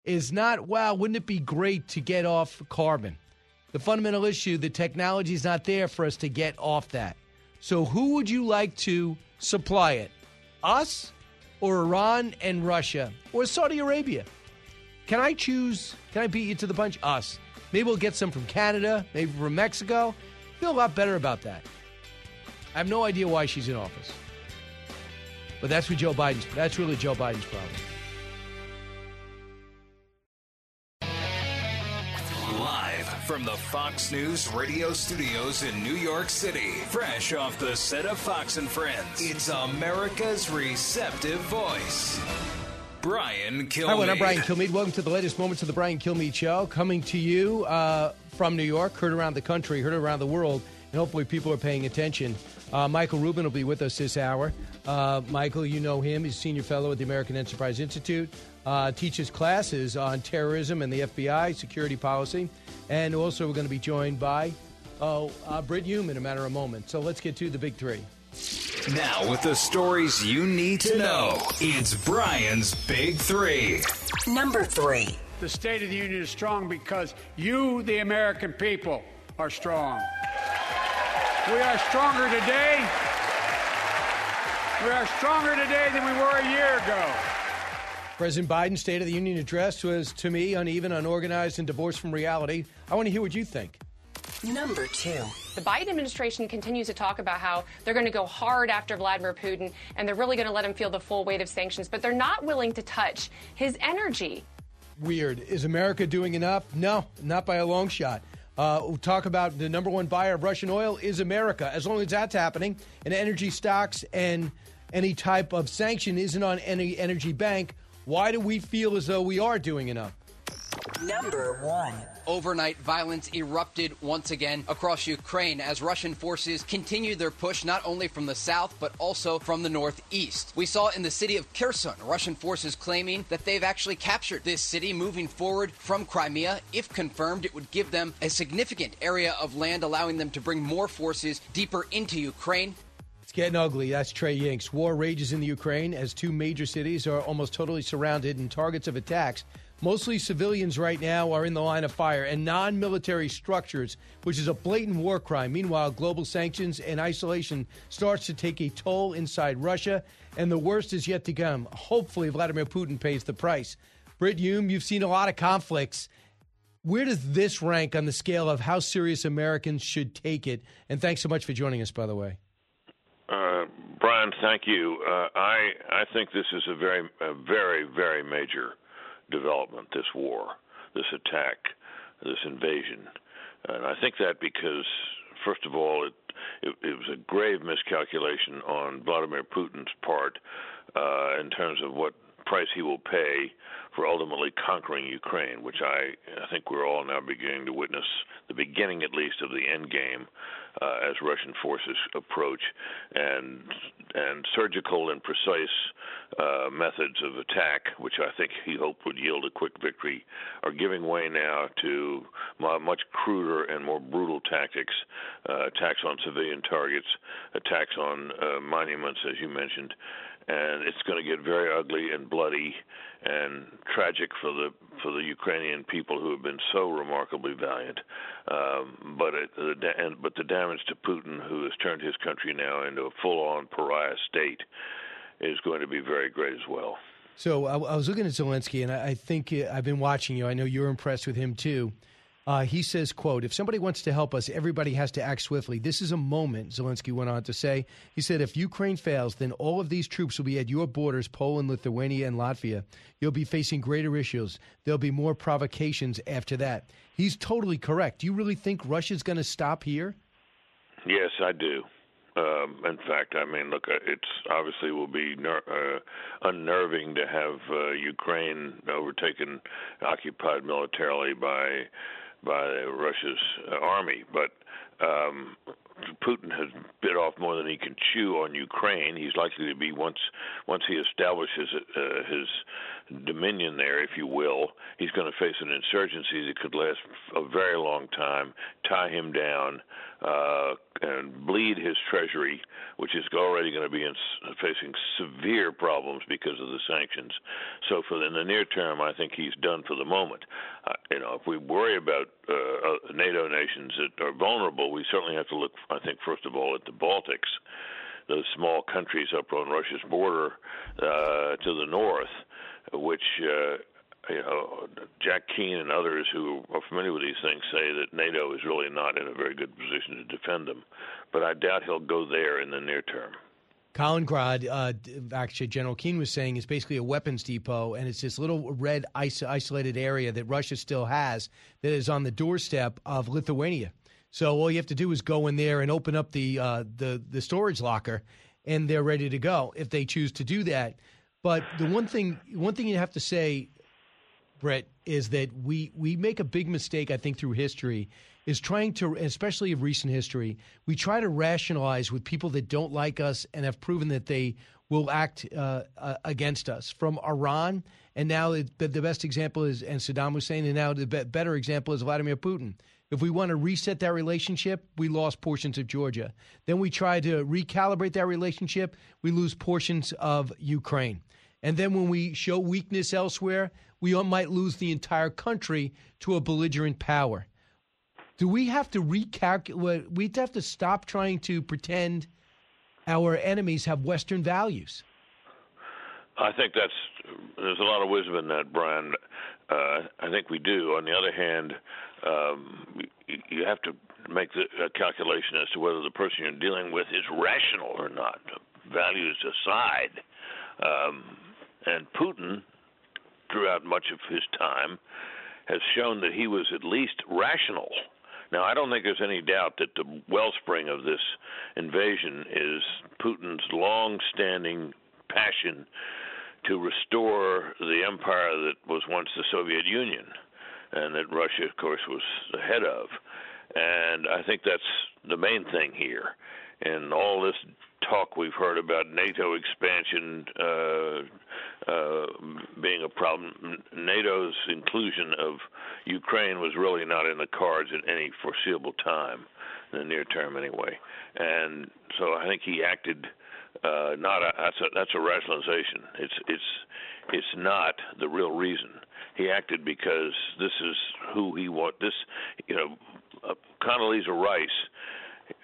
is not wow, wouldn't it be great to get off carbon? The fundamental issue, the technology is not there for us to get off that. So who would you like to supply it? Us or Iran and Russia or Saudi Arabia? Can I choose? Can I beat you to the punch? Us. Maybe we'll get some from Canada, maybe from Mexico. Feel a lot better about that. I have no idea why she's in office. But that's what Joe Biden's that's really Joe Biden's problem.
Live from the Fox News radio studios in New York City, fresh off the set of Fox and Friends, it's America's receptive voice. Brian Kilmeade.
Hi. I'm Brian Kilmeade. Welcome to the latest moments of the Brian Kilmeade Show, coming to you uh, from New York, heard around the country, heard around the world, and hopefully people are paying attention. Uh, Michael Rubin will be with us this hour. Uh, Michael, you know him. He's a senior fellow at the American Enterprise Institute. Uh, teaches classes on terrorism and the FBI, security policy. And also, we're going to be joined by oh, uh, Britt Hume in a matter of moments. So let's get to the big three.
Now, with the stories you need to know, it's Brian's Big Three.
Number three.
The State of the Union is strong because you, the American people, are strong. We are stronger today. We are stronger today than we were a year ago.
President Biden's State of the Union address was, to me, uneven, unorganized, and divorced from reality. I want to hear what you think.
Number two.
The Biden administration continues to talk about how they're going to go hard after Vladimir Putin and they're really going to let him feel the full weight of sanctions, but they're not willing to touch his energy.
Weird. Is America doing enough? No, not by a long shot. Uh, we'll talk about the number one buyer of Russian oil is America. As long as that's happening, and energy stocks and any type of sanction isn't on any energy bank, why do we feel as though we are doing enough?
Number one.
Overnight, violence erupted once again across Ukraine as Russian forces continued their push not only from the south but also from the northeast. We saw in the city of Kherson, Russian forces claiming that they've actually captured this city moving forward from Crimea. If confirmed, it would give them a significant area of land, allowing them to bring more forces deeper into Ukraine.
It's getting ugly. That's Trey Yingst. War rages in the Ukraine as two major cities are almost totally surrounded and targets of attacks. Mostly civilians right now are in the line of fire and non military structures, which is a blatant war crime. Meanwhile, global sanctions and isolation starts to take a toll inside Russia, and the worst is yet to come. Hopefully, Vladimir Putin pays the price. Britt Hume, you've seen a lot of conflicts. Where does this rank on the scale of how serious Americans should take it? And thanks so much for joining us, by the way.
Uh, Brian, thank you. Uh, I I think this is a very a very very major development, this war, this attack, this invasion. And I think that because, first of all, it, it, it was a grave miscalculation on Vladimir Putin's part uh, in terms of what price he will pay for ultimately conquering Ukraine, which I, I think we're all now beginning to witness the beginning, at least, of the end game uh, as Russian forces approach, and and surgical and precise uh, methods of attack, which I think he hoped would yield a quick victory, are giving way now to much cruder and more brutal tactics, uh, attacks on civilian targets, attacks on uh, monuments, as you mentioned, and it's going to get very ugly and bloody and tragic for the for the Ukrainian people who have been so remarkably valiant. Um, but it, the and, but the damage to Putin, who has turned his country now into a full-on pariah state, is going to be very great as well.
So I, I was looking at Zelensky, and I, I think uh, I've been watching you. I know you're impressed with him too. Uh, he says, quote, if somebody wants to help us, everybody has to act swiftly. This is a moment, Zelensky went on to say. He said, if Ukraine fails, then all of these troops will be at your borders, Poland, Lithuania, and Latvia. You'll be facing greater issues. There'll be more provocations after that. He's totally correct. Do you really think Russia's going to stop here?
Yes, I do. Um, in fact, I mean, look, uh, it's obviously will be ner- uh, unnerving to have uh, Ukraine overtaken, occupied militarily by by Russia's uh, army, but um, Putin has bit off more than he can chew on Ukraine. He's likely to be once once he establishes uh, his dominion there, if you will. He's going to face an insurgency that could last a very long time, tie him down, uh, and bleed his treasury, which is already going to be in, facing severe problems because of the sanctions. So, for the, in the near term, I think he's done for the moment. Uh, you know, if we worry about uh, uh NATO nations that are vulnerable, we certainly have to look. I think first of all at the Baltics those small countries up on Russia's border uh, to the north, which uh, you know, Jack Keane and others who are familiar with these things say that NATO is really not in a very good position to defend them. But I doubt he'll go there in the near term.
Kaliningrad, uh, actually, General Keane was saying, is basically a weapons depot, and it's this little red isolated area that Russia still has that is on the doorstep of Lithuania. So all you have to do is go in there and open up the uh, the the storage locker, and they're ready to go if they choose to do that. But the one thing one thing you have to say, Brett, is that we we make a big mistake. I think through history is trying to, especially of recent history, we try to rationalize with people that don't like us and have proven that they will act uh, uh, against us. From Iran, and now the, the best example is and Saddam Hussein, and now the better example is Vladimir Putin. If we want to reset that relationship, we lost portions of Georgia. Then we try to recalibrate that relationship, we lose portions of Ukraine. And then when we show weakness elsewhere, we might lose the entire country to a belligerent power. Do we have to recalculate? We have to stop trying to pretend our enemies have Western values.
I think that's there's a lot of wisdom in that, Brian. Uh, I think we do. On the other hand, um, you have to make the calculation as to whether the person you're dealing with is rational or not. Values aside, um, and Putin, throughout much of his time, has shown that he was at least rational. Now, I don't think there's any doubt that the wellspring of this invasion is Putin's long-standing passion to restore the empire that was once the Soviet Union and that Russia, of course, was ahead of. And I think that's the main thing here. And all this talk we've heard about NATO expansion uh, uh, being a problem, NATO's inclusion of Ukraine was really not in the cards at any foreseeable time, in the near term anyway. And so I think he acted uh, not a, that's a that's a rationalization. It's it's it's not the real reason. He acted because this is who he want. This you know, uh, Condoleezza Rice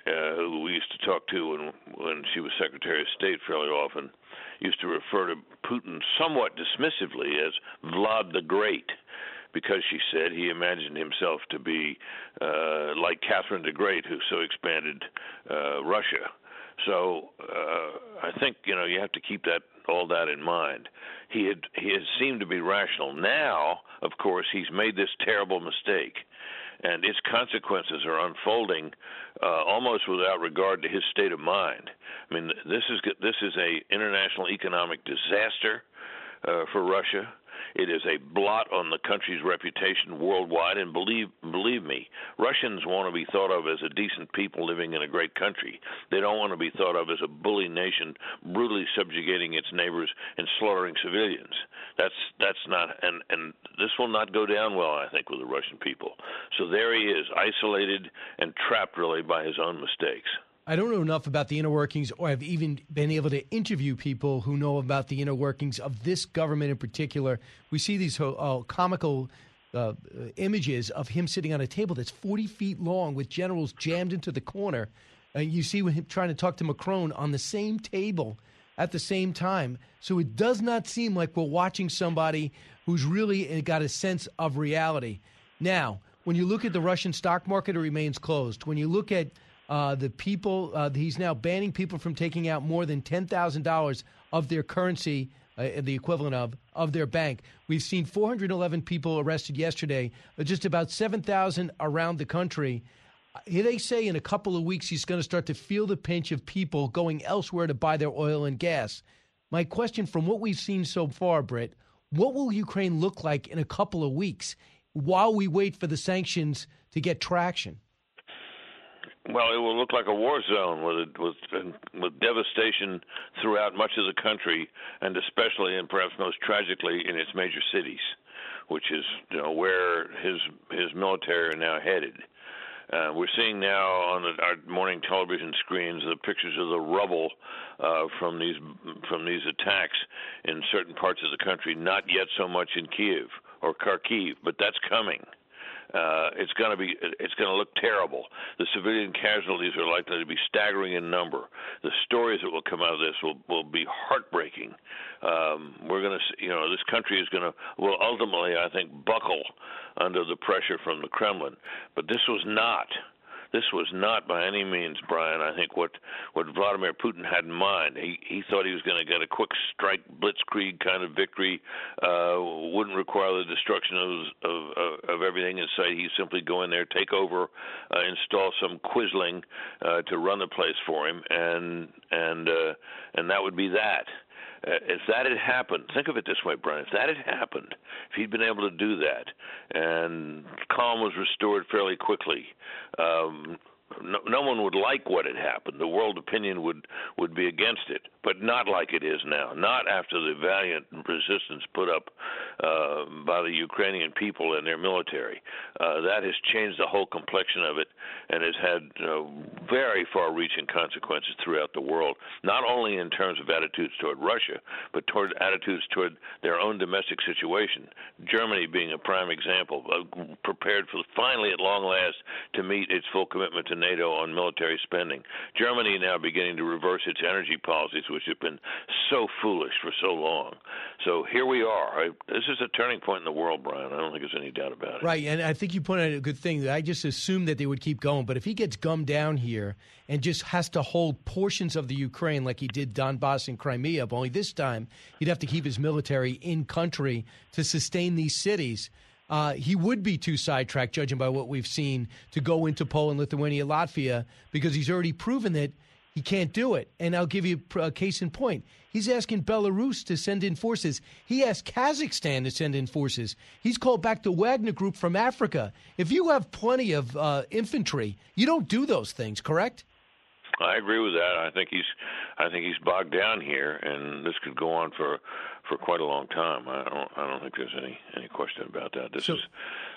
uh, who we used to talk to when when she was Secretary of State fairly often, used to refer to Putin somewhat dismissively as Vlad the Great, because she said he imagined himself to be uh, like Catherine the Great, who so expanded uh, Russia. So uh, I think you know you have to keep that all that in mind. He had he has seemed to be rational. Now, of course, he's made this terrible mistake and its consequences are unfolding uh, almost without regard to his state of mind. I mean, this is this is a international economic disaster uh, for Russia. It is a blot on the country's reputation worldwide, and believe believe me, Russians want to be thought of as a decent people living in a great country. They don't want to be thought of as a bully nation, brutally subjugating its neighbors and slaughtering civilians. That's that's not, and and this will not go down well, I think, with the Russian people. So there he is, isolated and trapped really by his own mistakes.
I don't know enough about the inner workings, or I've even been able to interview people who know about the inner workings of this government in particular. We see these uh, comical uh, images of him sitting on a table that's 40 feet long with generals jammed into the corner. And you see him trying to talk to Macron on the same table at the same time. So it does not seem like we're watching somebody who's really uh, got a sense of reality. Now, when you look at the Russian stock market, it remains closed. When you look at uh, the people, uh, he's now banning people from taking out more than $10,000 of their currency, uh, the equivalent of, of their bank. We've seen 411 people arrested yesterday, uh, just about 7,000 around the country. Uh, they say in a couple of weeks he's going to start to feel the pinch of people going elsewhere to buy their oil and gas. My question from what we've seen so far, Britt, what will Ukraine look like in a couple of weeks while we wait for the sanctions to get traction?
Well, it will look like a war zone with with with devastation throughout much of the country, and especially and perhaps most tragically in its major cities, which is you know where his his military are now headed. Uh, we're seeing now on the, our morning television screens the pictures of the rubble uh, from these from these attacks in certain parts of the country. Not yet so much in Kiev or Kharkiv, but that's coming uh, it's going to be it's going to look terrible. The civilian casualties are likely to be staggering in number. The stories that will come out of this will will be heartbreaking. Um, we're going to you know this country is going to will ultimately I think buckle under the pressure from the Kremlin, but this was not this was not by any means, Brian. I think what what Vladimir Putin had in mind. He he thought he was going to get a quick strike, blitzkrieg kind of victory. Uh, wouldn't require the destruction of, of of everything in sight. He'd simply go in there, take over, uh, install some quisling uh, to run the place for him, and and uh, and that would be that. Uh, if that had happened, think of it this way, Brian. If that had happened, if he'd been able to do that, and calm was restored fairly quickly, um, no, no one would like what had happened. The world opinion would would be against it, but not like it is now. Not after the valiant resistance put up uh, by the Ukrainian people and their military. Uh, that has changed the whole complexion of it, and has had uh, very far-reaching consequences throughout the world. Not only in terms of attitudes toward Russia, but toward attitudes toward their own domestic situation. Germany being a prime example, uh, prepared for finally at long last to meet its full commitment to NATO on military spending. Germany now beginning to reverse its energy policies, which have been so foolish for so long. So here we are. I, this is a turning point in the world, Brian. I don't think there's any doubt about it.
Right, and I think you pointed out a good thing. I just assumed that they would keep going, but if he gets gummed down here and just has to hold portions of the Ukraine like he did Donbass and Crimea, but only this time he'd have to keep his military in country to sustain these cities uh, he would be too sidetracked, judging by what we've seen, to go into Poland, Lithuania, Latvia, because he's already proven that He can't do it. And I'll give you a case in point. He's asking Belarus to send in forces. He asked Kazakhstan to send in forces. He's called back the Wagner Group from Africa. If you have plenty of uh, infantry, you don't do those things, correct?
I agree with that. I think he's, I think he's bogged down here, and this could go on for, for quite a long time. I don't, I don't think there's any any question about that. This
So-
is,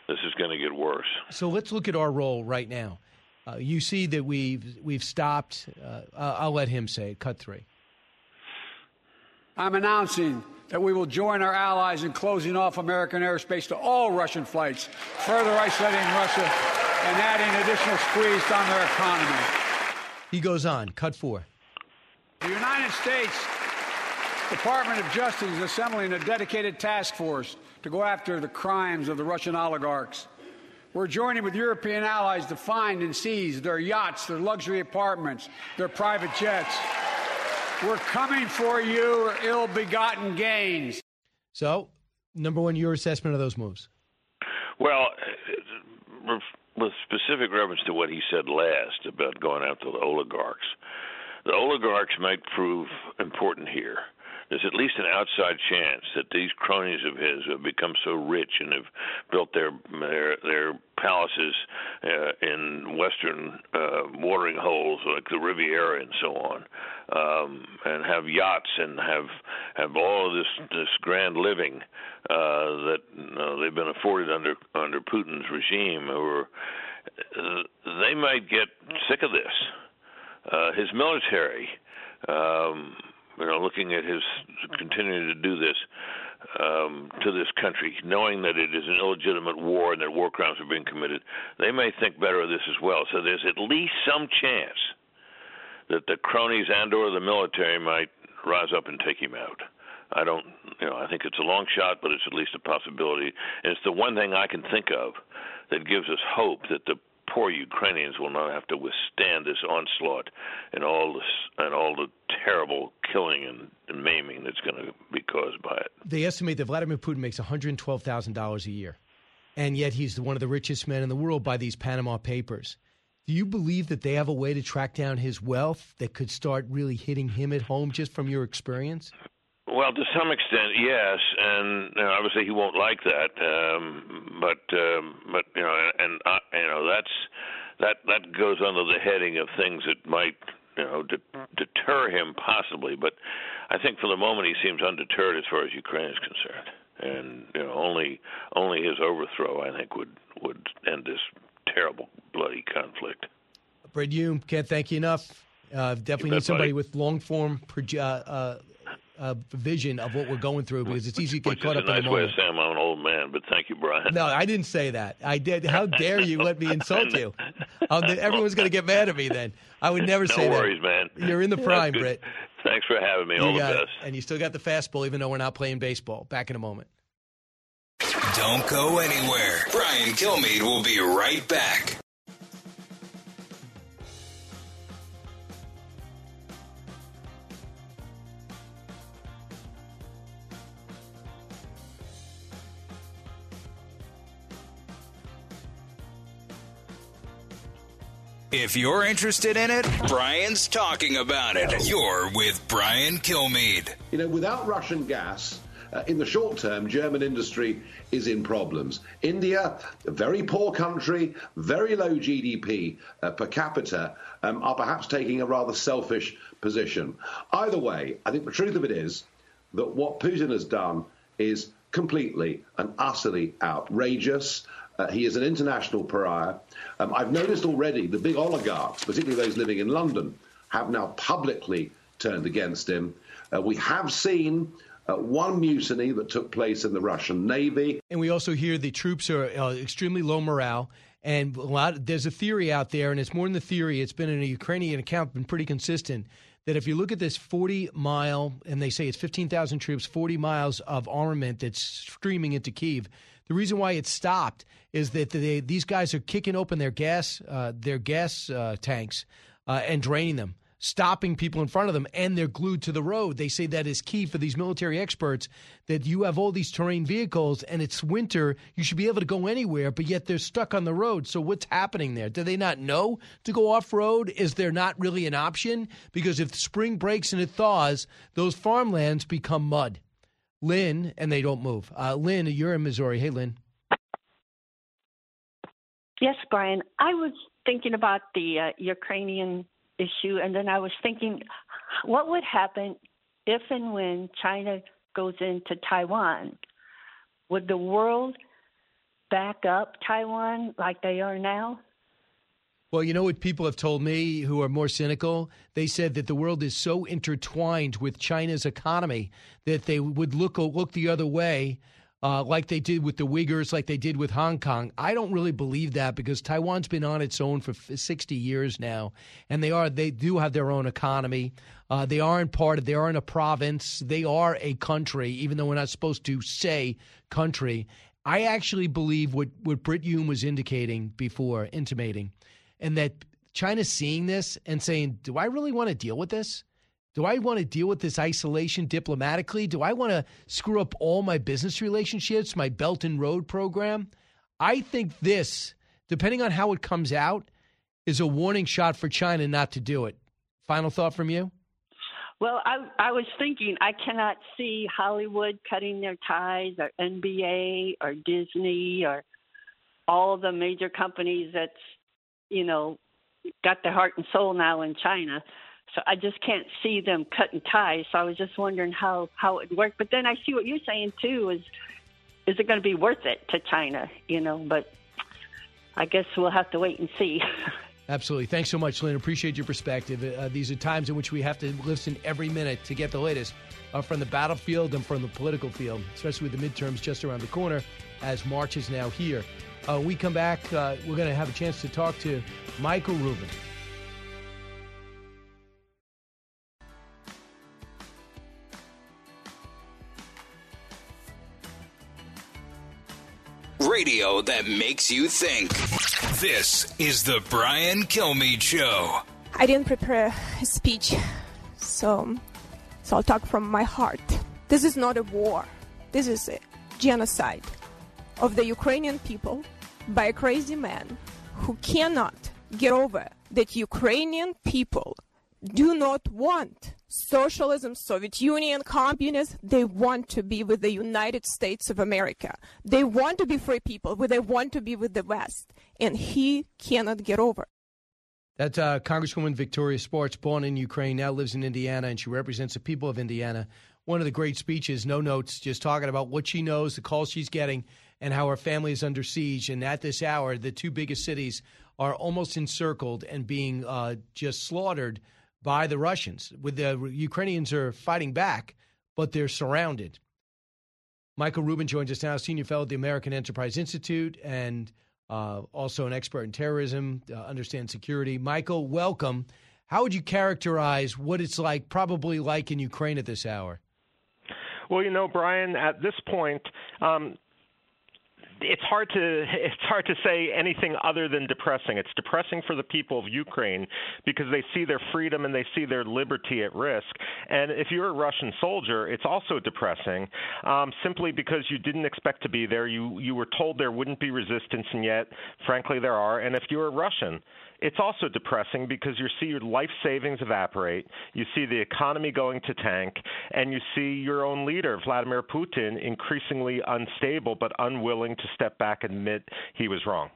this is going to get worse.
So let's look at our role right now. Uh, you see that we've we've stopped. Uh, I'll I'll let him say it. Cut three.
I'm announcing that we will join our allies in closing off American airspace to all Russian flights, further isolating Russia and adding additional squeeze on their economy.
He goes on. Cut four.
The United States Department of Justice is assembling a dedicated task force to go after the crimes of the Russian oligarchs. We're joining with European allies to find and seize their yachts, their luxury apartments, their private jets. We're coming for you, ill begotten gains.
So, number one, your assessment of those moves.
Well, uh, with specific reference to what he said last about going after the oligarchs, the oligarchs might prove important here. There's at least an outside chance that these cronies of his have become so rich and have built their their, their palaces uh, in western uh, watering holes like the Riviera and so on, um, and have yachts and have have all of this this grand living uh, that uh, they've been afforded under under Putin's regime, or uh, they might get sick of this. Uh, his military, um, you know, looking at his continuing to do this um, to this country, knowing that it is an illegitimate war and that war crimes are being committed, they may think better of this as well. So there's at least some chance that the cronies and/or the military might rise up and take him out. I don't, you know, I think it's a long shot, but it's at least a possibility. And it's the one thing I can think of that gives us hope that the poor Ukrainians will not have to withstand this onslaught and all and all the terrible killing and, and maiming that's going to be caused by it.
They estimate that Vladimir Putin makes $112,000 a year, and yet he's one of the richest men in the world by these Panama Papers. Do you believe that they have a way to track down his wealth that could start really hitting him at home just from your experience?
Well, to some extent, yes, and you know, obviously he won't like that. Um, but um, but you know, and, and uh, you know that's that that goes under the heading of things that might you know de- deter him possibly. But I think for the moment he seems undeterred as far as Ukraine is concerned, and you know only only his overthrow I think would would end this terrible bloody conflict.
Brad, Hume, can't thank you enough. Uh, definitely
bet,
need somebody
buddy.
with long form proje- uh, uh, vision of what we're going through because it's easy to
Which
get caught up
a
in
nice
the
way of
moment.
saying I'm an old man, but thank you, Brian.
No, I didn't say that. I did. How dare you let me insult you? Oh, everyone's going to get mad at me then. I would never
no
say
worries,
that.
man.
You're in the prime,
good.
Britt.
Thanks for having me.
You
All the
got it. And you still got the fastball, even though we're not playing baseball. Back in a moment.
Don't go anywhere. Brian Kilmeade will be right back. If you're interested in it, Brian's talking about it. You're with Brian Kilmeade.
You know, without Russian gas, uh, in the short term, German industry is in problems. India, a very poor country, very low GDP uh, per capita, um, are perhaps taking a rather selfish position. Either way, I think the truth of it is that what Putin has done is completely and utterly outrageous. Uh, he is an international pariah. Um, I've noticed already the big oligarchs, particularly those living in London, have now publicly turned against him. Uh, we have seen uh, one mutiny that took place in the Russian Navy.
And we also hear the troops are uh, extremely low morale. And a lot, there's a theory out there, and it's more than the theory. It's been in a Ukrainian account, been pretty consistent. That if you look at this 40 mile, and they say it's 15,000 troops, 40 miles of armament that's streaming into Kiev. The reason why it stopped is that they, these guys are kicking open their gas, uh, their gas uh, tanks, uh, and draining them. stopping people in front of them and they're glued to the road. They say that is key for these military experts that you have all these terrain vehicles and it's winter, you should be able to go anywhere, but yet they're stuck on the road. So what's happening there? Do they not know to go off road? Is there not really an option? Because if spring breaks and it thaws, those farmlands become mud. Lynn, and they don't move. Uh, Lynn, you're in Missouri. Hey, Lynn.
Yes, Brian. I was thinking about the uh, Ukrainian issue, and then I was thinking, what would happen if and when China goes into Taiwan? Would the world back up Taiwan like they are now?
Well, you know what people have told me who are more cynical? They said that the world is so intertwined with China's economy that they would look look the other way uh, like they did with the Uyghurs, like they did with Hong Kong. I don't really believe that because Taiwan's been on its own for 60 years now, and they are they do have their own economy. Uh, they aren't part of they aren't a province. They are a country, even though we're not supposed to say country. I actually believe what what Britt Hume was indicating before, intimating, and that China's seeing this and saying, "Do I really want to deal with this?" Do I want to deal with this isolation diplomatically? Do I want to screw up all my business relationships, my Belt and Road program? I think this, depending on how it comes out, is a warning shot for China not to do it. Final thought from you?
Well, I I was thinking I cannot see Hollywood cutting their ties or NBA or Disney or all the major companies that's you know got their heart and soul now in China so I just can't see them cutting ties. So I was just wondering how how it would work. But then I see what you're saying too. Is is it going to be worth it to China? You know, but I guess we'll have to wait and see.
Absolutely. Thanks so much, Lynn. Appreciate your perspective. Uh, these are times in which we have to listen every minute to get the latest uh, from the battlefield and from the political field, especially with the midterms just around the corner as March is now here. Uh, we come back, uh, we're going to have a chance to talk to Michael Rubin.
Radio that makes you think. This is the Brian Kilmeade Show.
I didn't prepare a speech, so so I'll talk from my heart. This is not a war. This is a genocide of the Ukrainian people by a crazy man who cannot get over that Ukrainian people do not want socialism, Soviet Union, communism. they want to be with the United States of America. They want to be free people, they want to be with the West. And he cannot get over.
That's uh, Congresswoman Victoria Spartz, born in Ukraine, now lives in Indiana, and she represents the people of Indiana. One of the great speeches, no notes, just talking about what she knows, the calls she's getting, and how our family is under siege. And at this hour, the two biggest cities are almost encircled and being uh, just slaughtered by the Russians. With the Ukrainians are fighting back, but they're surrounded. Michael Rubin joins us now, senior fellow at the American Enterprise Institute and uh, also an expert in terrorism, uh, understands security. Michael, welcome. How would you characterize what it's like, probably like in Ukraine at this hour?
Well, you know, Brian, at this point, um, it's hard to it's hard to say anything other than depressing. It's depressing for the people of Ukraine because they see their freedom and they see their liberty at risk. And if you're a Russian soldier, it's also depressing, um, simply because you didn't expect to be there. You you were told there wouldn't be resistance, and yet, frankly, there are. And if you're a Russian, it's also depressing because you see your life savings evaporate, you see the economy going to tank, and you see your own leader, Vladimir Putin, increasingly unstable but unwilling to step back and admit he was wrong.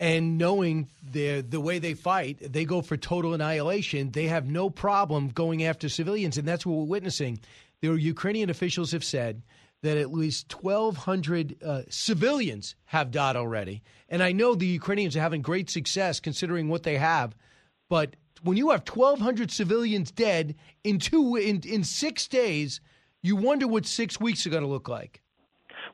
And knowing the the way they fight, they go for total annihilation. They have no problem going after civilians, and that's what we're witnessing. The Ukrainian officials have said that at least 1,200 uh, civilians have died already. And I know the Ukrainians are having great success considering what they have, but when you have 1,200 civilians dead in two in, in six days, you wonder what six weeks are going to look like.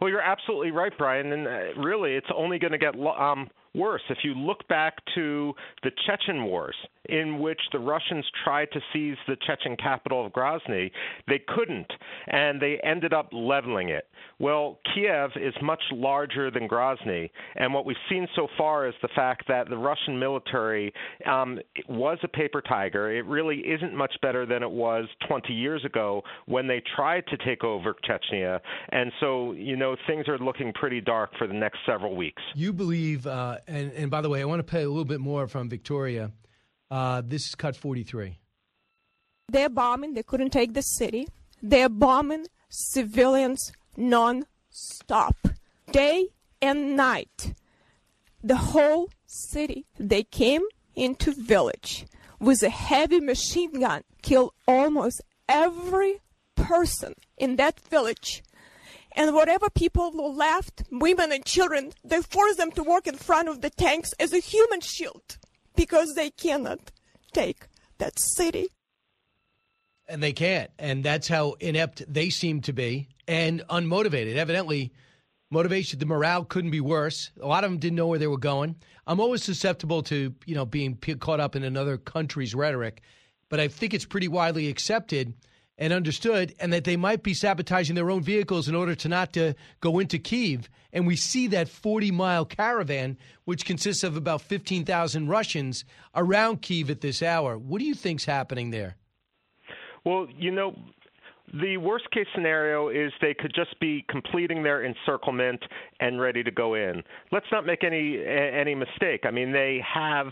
Well, you're absolutely right, Brian, and uh, really, it's only going to get um, worse. If you look back to the Chechen Wars, in which the Russians tried to seize the Chechen capital of Grozny, they couldn't, and they ended up leveling it. Well, Kiev is much larger than Grozny, and what we've seen so far is the fact that the Russian military um, was a paper tiger. It really isn't much better than it was 20 years ago when they tried to take over Chechnya, and so you know things are looking pretty dark for the next several weeks.
You believe, uh, and, and by the way, I want to play a little bit more from Victoria. Uh, this is cut 43.
They're bombing. They couldn't take the city. They're bombing civilians non-stop, day and night. The whole city. They came into village with a heavy machine gun, killed almost every person in that village. And whatever people were left, women and children, they forced them to work in front of the tanks as a human shield because they cannot take that city.
And they can't. And that's how inept they seem to be and unmotivated. Evidently, motivation, the morale couldn't be worse. A lot of them didn't know where they were going. I'm always susceptible to, you know, being caught up in another country's rhetoric, but I think it's pretty widely accepted and understood, and that they might be sabotaging their own vehicles in order to not to go into Kiev. And we see that 40 mile caravan, which consists of about 15,000 Russians, around Kiev at this hour. What do you think's happening there?
Well, you know, the worst case scenario is they could just be completing their encirclement and ready to go in. Let's not make any any mistake. I mean, they have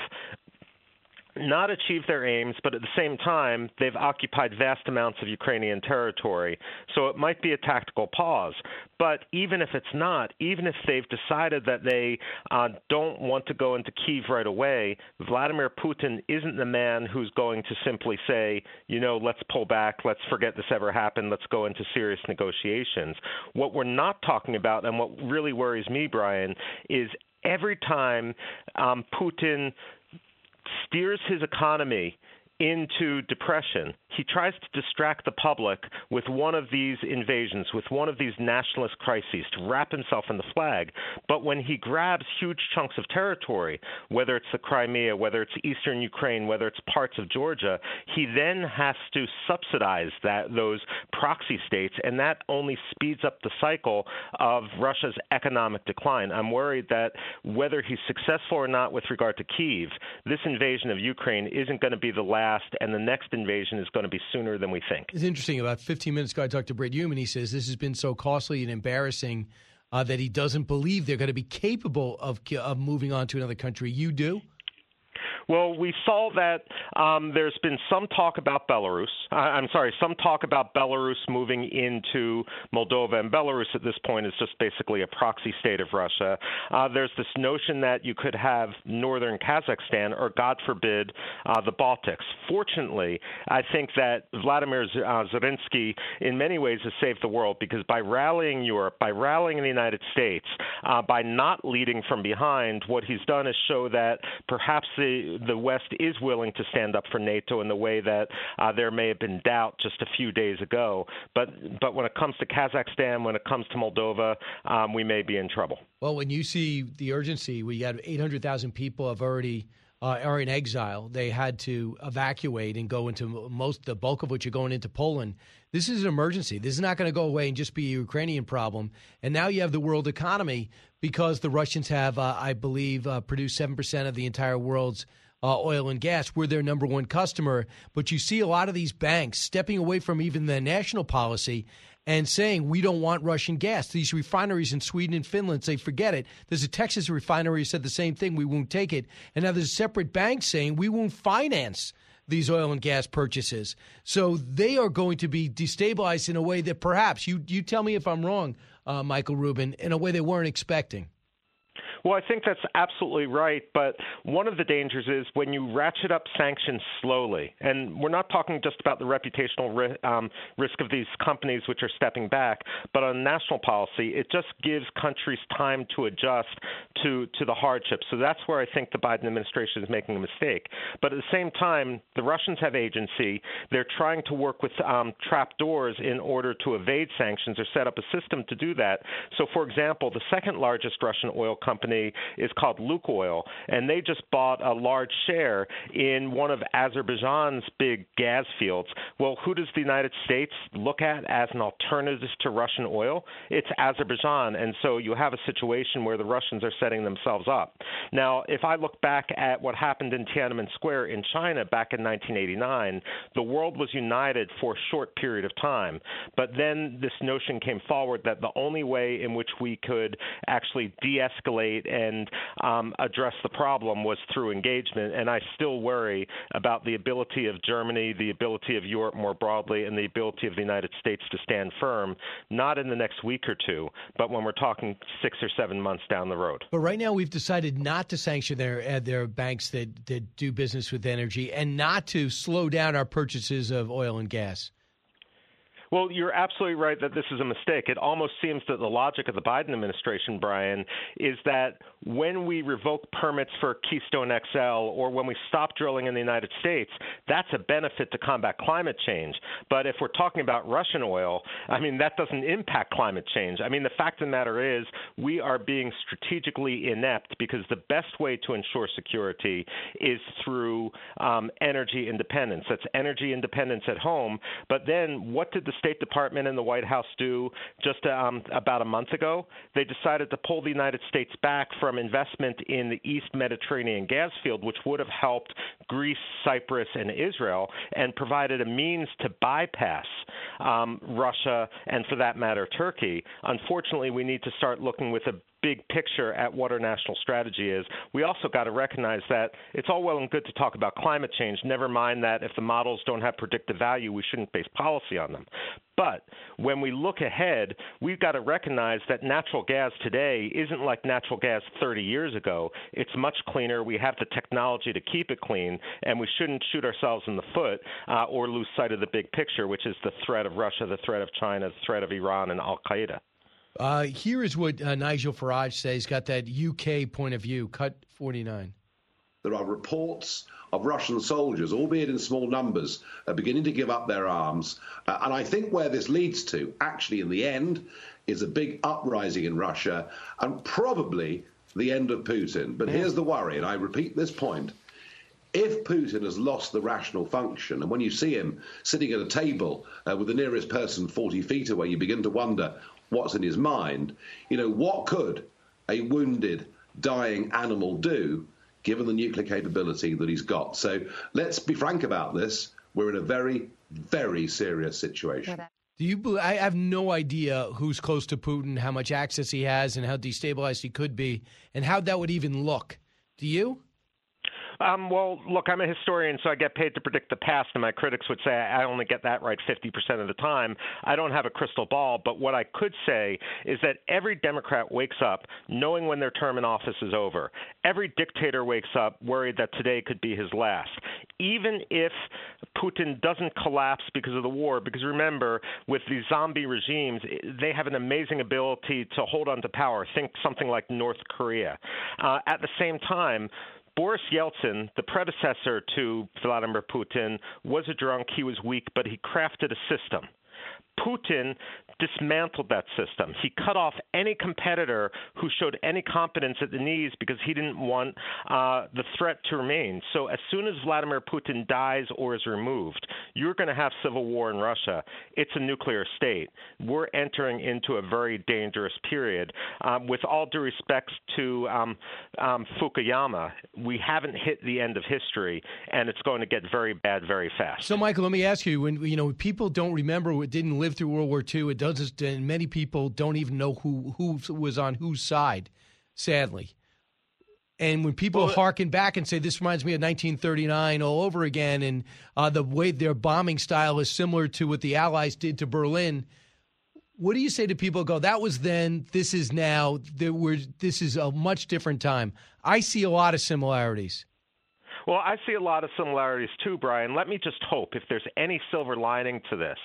not achieved their aims, but at the same time, they've occupied vast amounts of Ukrainian territory. So it might be a tactical pause. But even if it's not, even if they've decided that they uh, don't want to go into Kiev right away, Vladimir Putin isn't the man who's going to simply say, you know, let's pull back, let's forget this ever happened, let's go into serious negotiations. What we're not talking about, and what really worries me, Brian, is every time um, Putin steers his economy into depression. He tries to distract the public with one of these invasions, with one of these nationalist crises, to wrap himself in the flag. But when he grabs huge chunks of territory, whether it's the Crimea, whether it's eastern Ukraine, whether it's parts of Georgia, he then has to subsidize that those proxy states, and that only speeds up the cycle of Russia's economic decline. I'm worried that whether he's successful or not with regard to Kiev, this invasion of Ukraine isn't going to be the last and the next invasion is going to be sooner than we think.
It's interesting. About 15 minutes ago, I talked to Britt Hume. He says this has been so costly and embarrassing uh, that he doesn't believe they're going to be capable of, of moving on to another country. You do?
Well, we saw that um, there's been some talk about Belarus. I'm sorry, some talk about Belarus moving into Moldova, and Belarus at this point is just basically a proxy state of Russia. Uh, there's this notion that you could have northern Kazakhstan, or God forbid, uh, the Baltics. Fortunately, I think that Vladimir uh, Zelensky, in many ways, has saved the world because by rallying Europe, by rallying the United States, uh, by not leading from behind, what he's done is show that perhaps the the West is willing to stand up for NATO in the way that uh, there may have been doubt just a few days ago. But but when it comes to Kazakhstan, when it comes to Moldova, um, we may be in trouble.
Well, when you see the urgency, we had 800,000 people have already. Uh, are in exile. They had to evacuate and go into most, the bulk of which are going into Poland. This is an emergency. This is not going to go away and just be a Ukrainian problem. And now you have the world economy because the Russians have, uh, I believe, uh, produced 7% of the entire world's uh, oil and gas. We're their number one customer. But you see a lot of these banks stepping away from even the national policy and saying we don't want Russian gas. These refineries in Sweden and Finland say forget it. There's a Texas refinery said the same thing. We won't take it. And now there's a separate bank saying we won't finance these oil and gas purchases. So they are going to be destabilized in a way that perhaps you you tell me if I'm wrong, uh, Michael Rubin, in a way they weren't expecting.
Well, I think that's absolutely right. But one of the dangers is when you ratchet up sanctions slowly, and we're not talking just about the reputational ri- um, risk of these companies which are stepping back, but on national policy, it just gives countries time to adjust to to the hardships. So that's where I think the Biden administration is making a mistake. But at the same time, the Russians have agency. They're trying to work with um, trap doors in order to evade sanctions or set up a system to do that. So, for example, the second largest Russian oil company company is called Lukoil, and they just bought a large share in one of Azerbaijan's big gas fields. Well, who does the United States look at as an alternative to Russian oil? It's Azerbaijan, and so you have a situation where the Russians are setting themselves up. Now, if I look back at what happened in Tiananmen Square in China back in 1989, the world was united for a short period of time. But then this notion came forward that the only way in which we could actually de escalate and um, address the problem was through engagement. And I still worry about the ability of Germany, the ability of Europe more broadly, and the ability of the United States to stand firm, not in the next week or two, but when we're talking six or seven months down the road.
But right now, we've decided not to sanction their uh, their banks that, that do business with energy and not to slow down our purchases of oil and gas.
Well, you're absolutely right that this is a mistake. It almost seems that the logic of the Biden administration, Brian, is that when we revoke permits for Keystone XL or when we stop drilling in the United States, that's a benefit to combat climate change. But if we're talking about Russian oil, I mean, that doesn't impact climate change. I mean, the fact of the matter is we are being strategically inept because the best way to ensure security is through um, energy independence. That's energy independence at home. But then what did the State Department and the White House do just um, about a month ago. They decided to pull the United States back from investment in the East Mediterranean gas field, which would have helped Greece, Cyprus, and Israel, and provided a means to bypass um, Russia and, for that matter, Turkey. Unfortunately, we need to start looking with a big picture at what our national strategy is. We also got to recognize that it's all well and good to talk about climate change. Never mind that if the models don't have predictive value, we shouldn't base policy on them. But when we look ahead, we've got to recognize that natural gas today isn't like natural gas 30 years ago. It's much cleaner. We have the technology to keep it clean, and we shouldn't shoot ourselves in the foot uh, or lose sight of the big picture, which is the threat of Russia, the threat of China, the threat of Iran, and Al Qaeda.
Uh, here is what uh, Nigel Farage says. He's got that UK point of view. Cut 49.
There are reports of Russian soldiers, albeit in small numbers, uh, beginning to give up their arms. Uh, and I think where this leads to, actually, in the end, is a big uprising in Russia and probably the end of Putin. But here's the worry, and I repeat this point. If Putin has lost the rational function, and when you see him sitting at a table uh, with the nearest person 40 feet away, you begin to wonder what's in his mind. You know, what could a wounded, dying animal do given the nuclear capability that he's got? So let's be frank about this. We're in a very, very serious situation.
Do you? I have no idea who's close to Putin, how much access he has, and how destabilized he could be, and how that would even look. Do you?
Um, well, look, I'm a historian, so I get paid to predict the past, and my critics would say I only get that right 50% of the time. I don't have a crystal ball, but what I could say is that every Democrat wakes up knowing when their term in office is over. Every dictator wakes up worried that today could be his last. Even if Putin doesn't collapse because of the war, because remember, with these zombie regimes, they have an amazing ability to hold on to power. Think something like North Korea. Uh, at the same time, Boris Yeltsin, the predecessor to Vladimir Putin, was a drunk. He was weak, but he crafted a system. Putin dismantled that system. He cut off any competitor who showed any competence at the knees because he didn't want uh, the threat to remain. So as soon as Vladimir Putin dies or is removed, you're going to have civil war in Russia. It's a nuclear state. We're entering into a very dangerous period. Um, with all due respect to um, um, Fukuyama, we haven't hit the end of history, and it's going to get very bad very fast.
So, Michael, let me ask you: when you know people don't remember, what didn't live through World War II, it doesn't, and many people don't even know who who was on whose side. Sadly, and when people well, harken back and say this reminds me of 1939 all over again, and uh, the way their bombing style is similar to what the Allies did to Berlin, what do you say to people? Go, that was then. This is now. There were. This is a much different time. I see a lot of similarities.
Well, I see a lot of similarities too, Brian. Let me just hope, if there's any silver lining to this,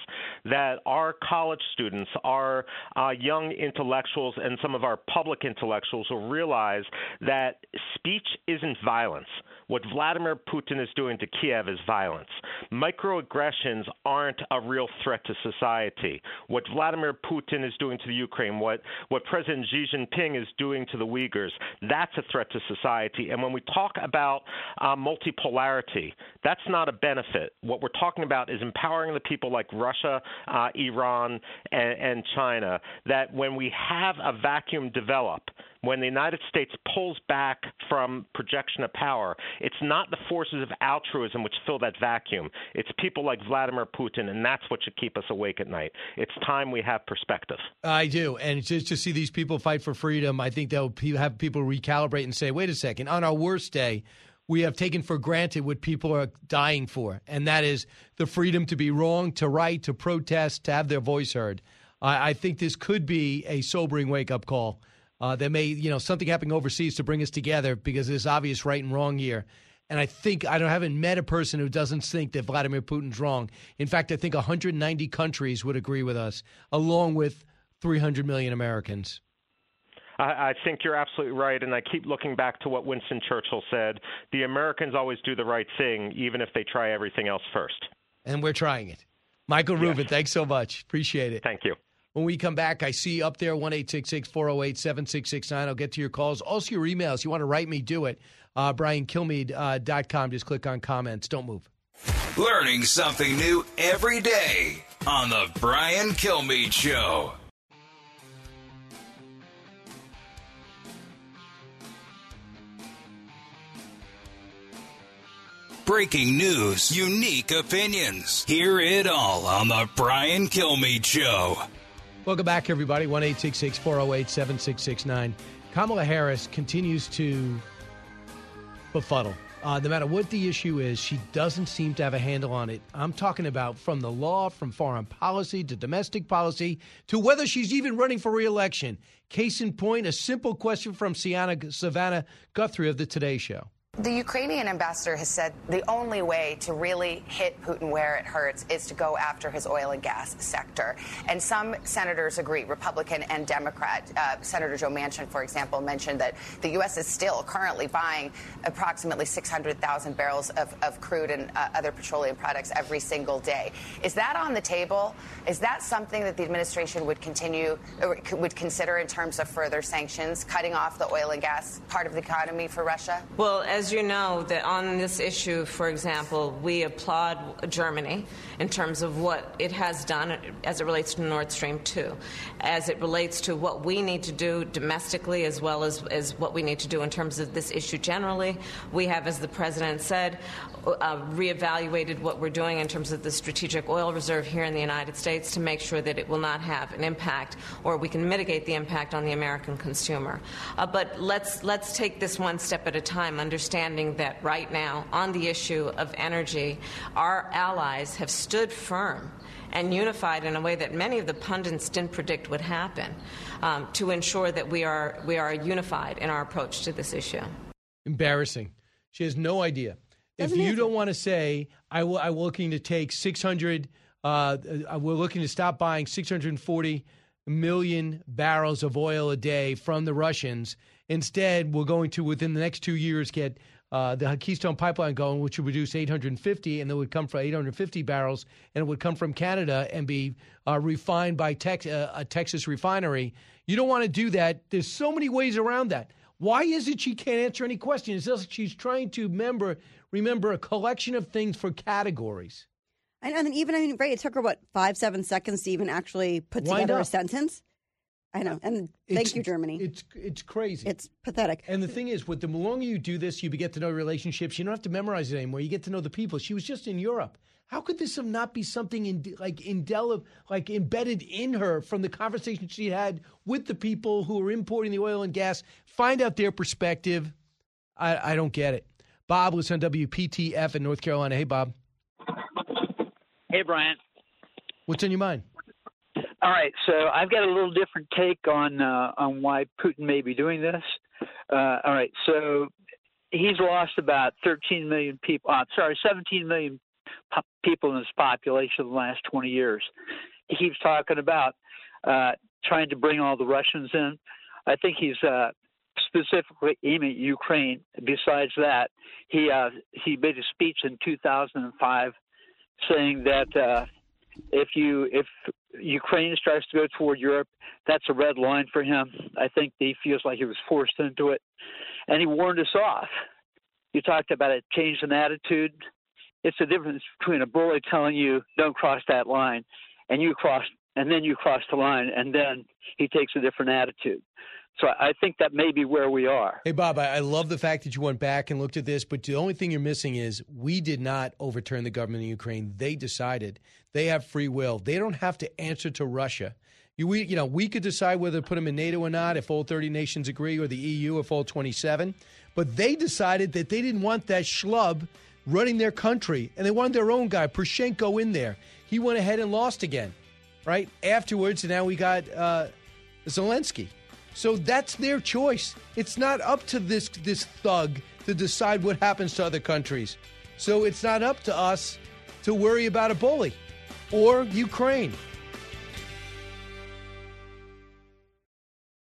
that our college students, our uh, young intellectuals, and some of our public intellectuals will realize that speech isn't violence. What Vladimir Putin is doing to Kiev is violence. Microaggressions aren't a real threat to society. What Vladimir Putin is doing to the Ukraine, what, what President Xi Jinping is doing to the Uyghurs, that's a threat to society. And when we talk about uh, multipolarity, that's not a benefit. What we're talking about is empowering the people like Russia, uh, Iran, and, and China, that when we have a vacuum develop, when the United States pulls back from projection of power, it's not the forces of altruism which fill that vacuum. It's people like Vladimir Putin, and that's what should keep us awake at night. It's time we have perspective.
I do. And just to see these people fight for freedom, I think they'll have people recalibrate and say, wait a second, on our worst day, we have taken for granted what people are dying for, and that is the freedom to be wrong, to write, to protest, to have their voice heard. I, I think this could be a sobering wake up call uh, there may, you know, something happening overseas to bring us together because there's obvious right and wrong here. And I think I don't haven't met a person who doesn't think that Vladimir Putin's wrong. In fact, I think 190 countries would agree with us, along with 300 million Americans.
I, think you're absolutely right, and I keep looking back to what Winston Churchill said: "The Americans always do the right thing, even if they try everything else first.
And we're trying it. Michael yes. Rubin, thanks so much. Appreciate it.
Thank you.
When we come back, I see up there 1 408 7669. I'll get to your calls. Also, your emails. You want to write me, do it. Uh, BrianKilmeade.com. Uh, Just click on comments. Don't move.
Learning something new every day on The Brian Kilmeade Show. Breaking news, unique opinions. Hear it all on The Brian Kilmeade Show.
Welcome back, everybody. 1 408 7669. Kamala Harris continues to befuddle. Uh, no matter what the issue is, she doesn't seem to have a handle on it. I'm talking about from the law, from foreign policy to domestic policy to whether she's even running for reelection. Case in point, a simple question from Sienna, Savannah Guthrie of the Today Show.
The Ukrainian ambassador has said the only way to really hit Putin where it hurts is to go after his oil and gas sector. And some senators agree, Republican and Democrat. Uh, Senator Joe Manchin, for example, mentioned that the U.S. is still currently buying approximately 600,000 barrels of, of, crude and uh, other petroleum products every single day. Is that on the table? Is that something that the administration would continue, or would consider in terms of further sanctions, cutting off the oil and gas part of the economy for Russia?
Well, as as you know, that on this issue, for example, we applaud Germany in terms of what it has done as it relates to Nord Stream 2, as it relates to what we need to do domestically as well as, as what we need to do in terms of this issue generally. We have, as the President said, uh, reevaluated what we're doing in terms of the strategic oil reserve here in the United States to make sure that it will not have an impact or we can mitigate the impact on the American consumer. Uh, but let's, let's take this one step at a time, understanding that right now, on the issue of energy, our allies have stood firm and unified in a way that many of the pundits didn't predict would happen um, to ensure that we are, we are unified in our approach to this issue.
Embarrassing. She has no idea if you don't want to say, I will, I'm looking to take 600, uh, we're looking to stop buying 640 million barrels of oil a day from the Russians. Instead, we're going to, within the next two years, get uh, the Keystone Pipeline going, which would produce 850, and it would come from 850 barrels, and it would come from Canada and be uh, refined by Tex- uh, a Texas refinery. You don't want to do that. There's so many ways around that. Why is it she can't answer any questions? It's like she's trying to remember remember a collection of things for categories.
And, and even, I mean, right, it took her, what, five, seven seconds to even actually put Wind together up. a sentence? I know. And thank you, Germany.
It's it's crazy.
It's pathetic.
And the thing is, with the longer you do this, you get to know relationships. You don't have to memorize it anymore. You get to know the people. She was just in Europe. How could this have not be something in, like indelible, like embedded in her from the conversation she had with the people who are importing the oil and gas? Find out their perspective. I, I don't get it. Bob was on WPTF in North Carolina. Hey, Bob.
Hey, Brian.
What's in your mind?
All right, so I've got a little different take on uh, on why Putin may be doing this. Uh, all right, so he's lost about 13 million people. Uh, sorry, 17 million po- people in his population in the last 20 years. He keeps talking about uh, trying to bring all the Russians in. I think he's uh, specifically aiming at Ukraine. Besides that, he uh, he made a speech in 2005 saying that uh, if you if Ukraine starts to go toward Europe, that's a red line for him. I think he feels like he was forced into it, and he warned us off. You talked about a change in attitude. It's the difference between a bully telling you don't cross that line, and you cross, and then you cross the line, and then he takes a different attitude. So I think that may be where we are.
Hey, Bob, I, love the fact that you went back and looked at this, but the only thing you're missing is we did not overturn the government of Ukraine. They decided. They have free will. They don't have to answer to Russia. You, we, you know, we could decide whether to put them in NATO or not if all 30 nations agree, or the EU if all 27. But they decided that they didn't want that schlub running their country, and they wanted their own guy, Poroshenko, in there. He went ahead and lost again, right? Afterwards, and now we got uh, Zelensky. So that's their choice. It's not up to this this thug to decide what happens to other countries. So it's not up to us to worry about a bully or Ukraine.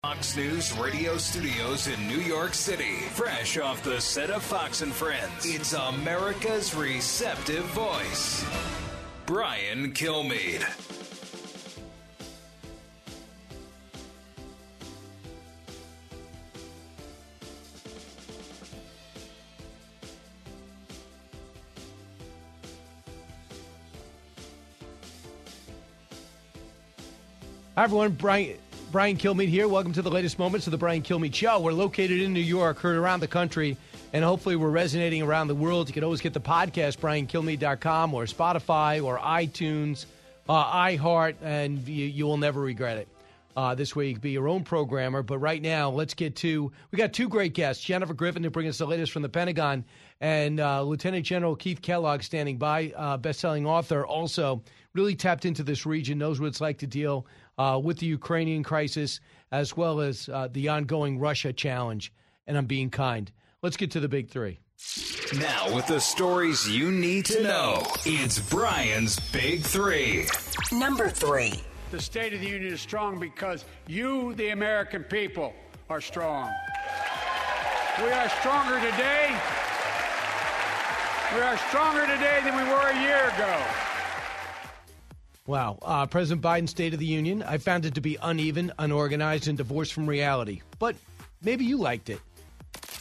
Fox News radio studios in New York City. Fresh off the set of Fox and Friends. It's America's receptive voice. Brian Kilmeade.
Hi, everyone. Brian, Brian Kilmeade here. Welcome to the latest moments of the Brian Kilmeade Show. We're located in New York, heard around the country, and hopefully we're resonating around the world. You can always get the podcast, briankilmeade.com or Spotify or iTunes, uh, iHeart, and you, you will never regret it. Uh, this way you can be your own programmer. But right now, let's get to we got two great guests: Jennifer Griffin to bring us the latest from the Pentagon, and uh, Lieutenant General Keith Kellogg standing by, uh, best-selling author, also really tapped into this region, knows what it's like to deal uh, with the Ukrainian crisis as well as uh, the ongoing Russia challenge. And I'm being kind. Let's get to the big three.
Now, with the stories you need to know, it's Brian's Big Three.
Number three.
The State of the Union is strong because you, the American people, are strong. We are stronger today. We are stronger today than we were a year ago.
Wow. Uh, President Biden's State of the Union, I found it to be uneven, unorganized, and divorced from reality. But maybe you liked it.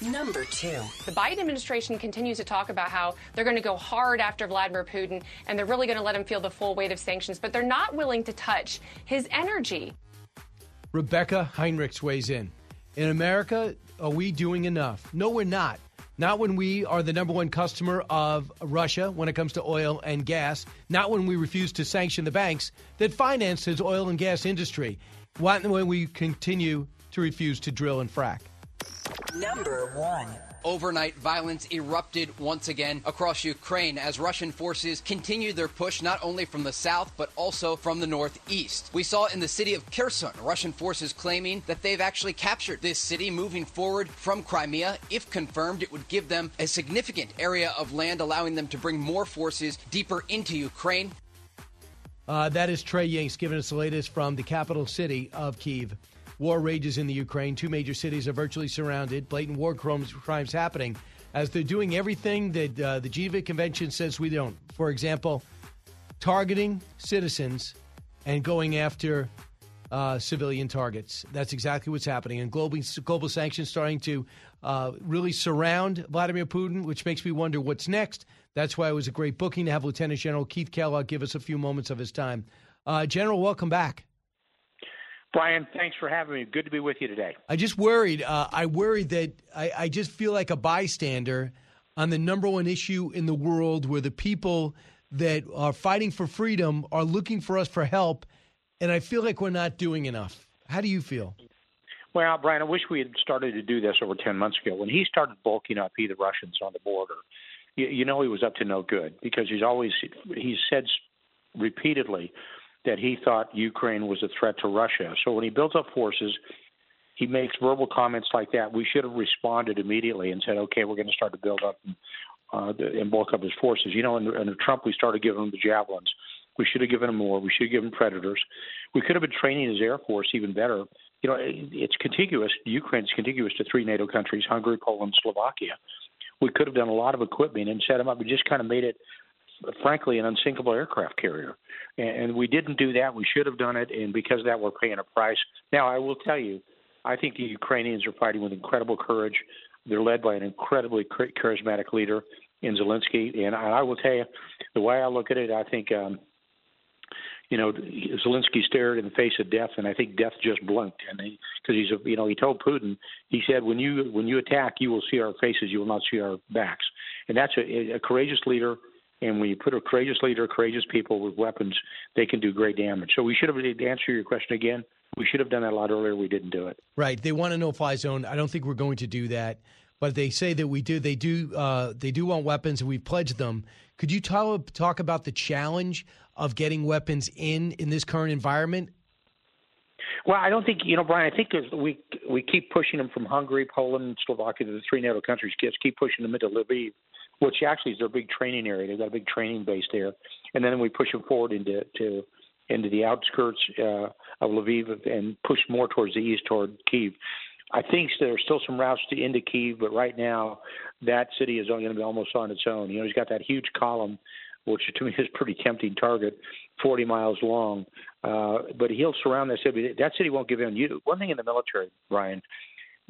Number two.
The Biden administration continues to talk about how they're going to go hard after Vladimir Putin and they're really going to let him feel the full weight of sanctions, but they're not willing to touch his energy.
Rebecca Heinrichs weighs in. In America, are we doing enough? No, we're not. Not when we are the number one customer of Russia when it comes to oil and gas. Not when we refuse to sanction the banks that finance his oil and gas industry. Not when we continue to refuse to drill and frack.
Number one.
Overnight violence erupted once again across Ukraine as Russian forces continued their push not only from the south but also from the northeast. We saw in the city of Kherson Russian forces claiming that they've actually captured this city moving forward from Crimea. If confirmed, it would give them a significant area of land, allowing them to bring more forces deeper into Ukraine.
Uh, that is Trey Yingst giving us the latest from the capital city of Kiev. War rages in the Ukraine. Two major cities are virtually surrounded. Blatant war crimes, happening as they're doing everything that uh, the Geneva Convention says we don't. For example, targeting citizens and going after uh, civilian targets. That's exactly what's happening. And global, global sanctions starting to uh, really surround Vladimir Putin, which makes me wonder what's next. That's why it was a great booking to have Lieutenant General Keith Kellogg give us a few moments of his time. Uh, General, welcome back.
Brian, thanks for having me. Good to be with you today.
I just worried. Uh, I worried that I, I just feel like a bystander on the number one issue in the world where the people that are fighting for freedom are looking for us for help, and I feel like we're not doing enough. How do you feel?
Well, Brian, I wish we had started to do this over 10 months ago. When he started bulking up he, the Russians on the border, you, you know he was up to no good because he's always, he's said repeatedly that he thought Ukraine was a threat to Russia. So when he built up forces he makes verbal comments like that, we should have responded immediately and said, okay, we're going to start to build up and, uh, and bulk up his forces. You know, under, under Trump, we started giving him the javelins. We should have given him more. We should have given him predators. We could have been training his air force even better. You know, it's contiguous. Ukraine is contiguous to three NATO countries: Hungary, Poland, Slovakia. We could have done a lot of equipment and set him up. We just kind of made it, frankly, an unsinkable aircraft carrier. And we didn't do that. We should have done it, and because of that, we're paying a price. Now, I will tell you, I think the Ukrainians are fighting with incredible courage. They're led by an incredibly charismatic leader in Zelensky, and I will tell you, the way I look at it, I think um, you know, Zelensky stared in the face of death, and I think death just blinked. And because he, he's, a, you know, he told Putin, he said, when you when you attack, you will see our faces, you will not see our backs. And that's a, a courageous leader. And when you put a courageous leader, courageous people with weapons, they can do great damage. So we should have to answer your question again. We should have done that a lot earlier. We didn't do it.
Right. They want a no-fly zone. I don't think we're going to do that. But they say that we do. They do. Uh, they do want weapons, and we've pledged them. Could you talk talk about the challenge of getting weapons in in this current environment?
Well, I don't think you know, Brian. I think we we keep pushing them from Hungary, Poland, Slovakia, the three NATO countries. Just keep pushing them into Lviv, which actually is their big training area. They've got a big training base there, and then we push them forward into to into the outskirts uh, of Lviv and push more towards the east toward Kiev. I think there's still some routes to into Kiev, but right now that city is going to be almost on its own. You know, he's got that huge column which to me is a pretty tempting target, 40 miles long. Uh, but he'll surround that city. That city won't give in. You one thing in the military, Brian,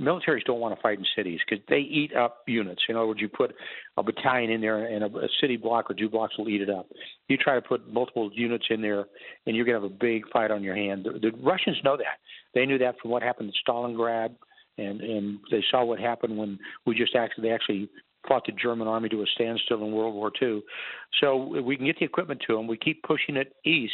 militaries don't want to fight in cities because they eat up units. In other words, you put a battalion in there, and a, a city block or two blocks will eat it up. You try to put multiple units in there, and you're going to have a big fight on your hand. The, the Russians know that. They knew that from what happened in Stalingrad and and they saw what happened when we just actually they actually fought the German army to a standstill in World War II. So we can get the equipment to them. We keep pushing it east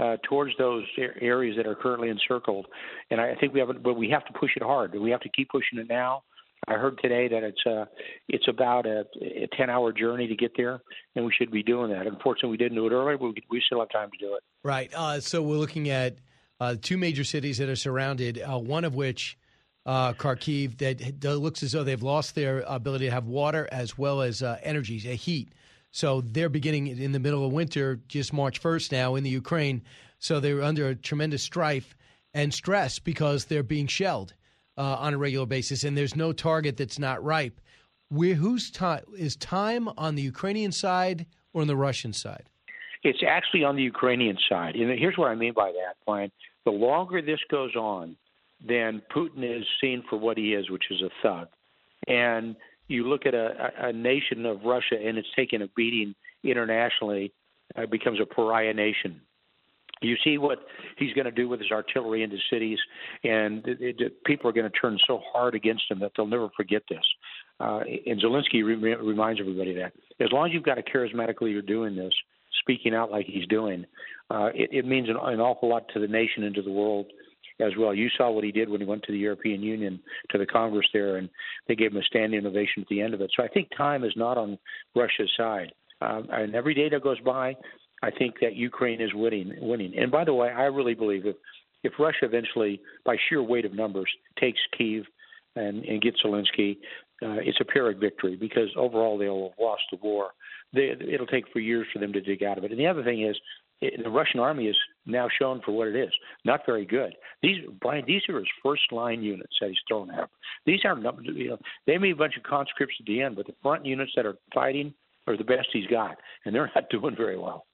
uh, towards those areas that are currently encircled, and I think we have, but we have to push it hard. We have to keep pushing it now. I heard today that it's uh it's about a, a ten hour journey to get there, and we should be doing that. Unfortunately, we didn't do it earlier, but we, we still have time to do it.
Right. Uh, so we're looking at uh, two major cities that are surrounded. Uh, one of which uh, Kharkiv that looks as though they've lost their ability to have water as well as energy, heat. So they're beginning in the middle of winter, just March 1st now in the Ukraine. So they're under tremendous strife and stress because they're being shelled uh, on a regular basis, and there's no target that's not ripe. Where whose time is time on the Ukrainian side or on the Russian side?
It's actually on the Ukrainian side, and here's what I mean by that, Brian. The longer this goes on, then Putin is seen for what he is, which is a thug. And you look at a, a nation of Russia, and it's taken a beating internationally, uh, becomes a pariah nation. You see what he's going to do with his artillery into cities, and it, it, people are going to turn so hard against him that they'll never forget this. Uh, and Zelensky re- reminds everybody that as long as you've got a charismatic leader doing this, speaking out like he's doing, uh, it, it means an, an awful lot to the nation and to the world as well. You saw what he did when he went to the European Union, to the Congress there, and they gave him a standing ovation at the end of it. So I think time is not on Russia's side. Um, and every day that goes by, I think that Ukraine is winning. Winning. And by the way, I really believe if if Russia eventually, by sheer weight of numbers, takes Kiev and, and gets Zelensky, uh, it's a Pyrrhic victory because overall they'll have lost the war. They, it'll take for years for them to dig out of it. And the other thing is, the Russian army is now shown for what it is. Not very good. These Brian, these are his first line units that he's thrown out. These aren't you know they may be a bunch of conscripts at the end, but the front units that are fighting are the best he's got, and they're not doing very well.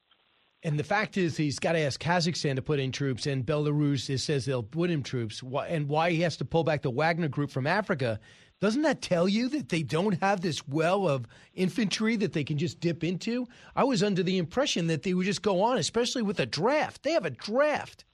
And the fact is, he's got to ask Kazakhstan to put in troops, and Belarus says they'll put in troops. And why he has to pull back the Wagner group from Africa doesn't that tell you that they don't have this well of infantry that they can just dip into? I was under the impression that they would just go on, especially with a draft. They have a draft.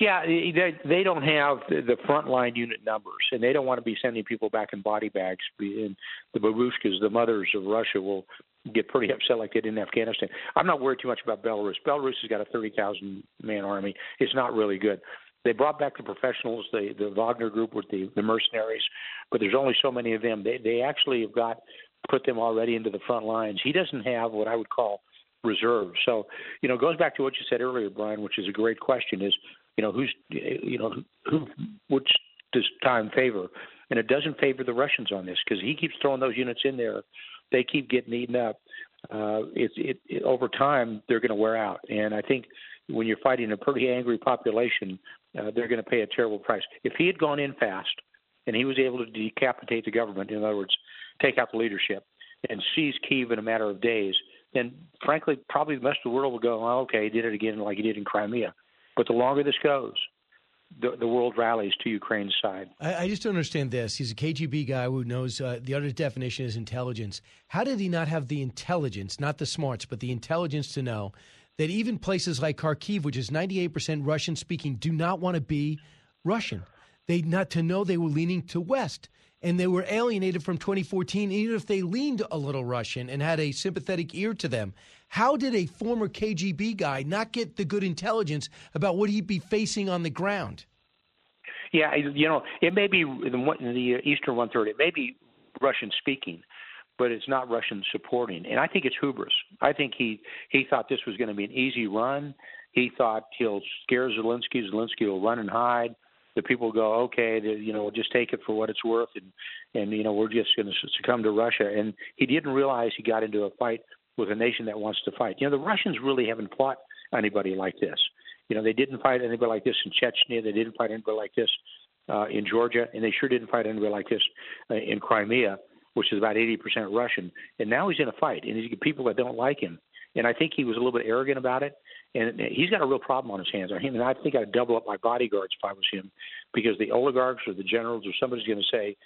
Yeah, they don't have the frontline unit numbers, and they don't want to be sending people back in body bags. And the babushkas, the mothers of Russia, will get pretty upset like they did in Afghanistan. I'm not worried too much about Belarus. Belarus has got a 30,000 man army. It's not really good. They brought back the professionals, the the Wagner group with the the mercenaries, but there's only so many of them. They they actually have got put them already into the front lines. He doesn't have what I would call reserves. So, you know, it goes back to what you said earlier, Brian, which is a great question. Is you know who's you know who which does time favor, and it doesn't favor the Russians on this because he keeps throwing those units in there. They keep getting eaten up. Uh, it, it over time they're going to wear out, and I think when you're fighting a pretty angry population, uh, they're going to pay a terrible price. If he had gone in fast and he was able to decapitate the government, in other words, take out the leadership and seize Kiev in a matter of days, then frankly, probably the rest of the world will go, oh, okay, he did it again like he did in Crimea. But the longer this goes, the, the world rallies to Ukraine's side.
I, I, just don't understand this. He's a KGB guy who knows uh, the other definition is intelligence. How did he not have the intelligence, not the smarts, but the intelligence to know that even places like Kharkiv, which is 98% Russian speaking, do not want to be Russian? They not to know they were leaning to West and they were alienated from 2014, even if they leaned a little Russian and had a sympathetic ear to them. How did a former KGB guy not get the good intelligence about what he'd be facing on the ground?
Yeah, you know, it may be in the eastern one third. It may be Russian speaking, but it's not Russian supporting. And I think it's hubris. I think he he thought this was going to be an easy run. He thought he'll scare Zelensky. Zelensky will run and hide the people go, okay, you know, we'll just take it for what it's worth, and and you know, we're just going to succumb to Russia. And he didn't realize he got into a fight with a nation that wants to fight. You know, the Russians really haven't fought anybody like this. You know, they didn't fight anybody like this in Chechnya. They didn't fight anybody like this uh, in Georgia, and they sure didn't fight anybody like this uh, in Crimea, which is about 80% Russian. And now he's in a fight, and he's got people that don't like him. And I think he was a little bit arrogant about it and he's got a real problem on his hands. I mean, I think I'd double up my bodyguards if I was him, because the oligarchs or the generals or somebody's going to say,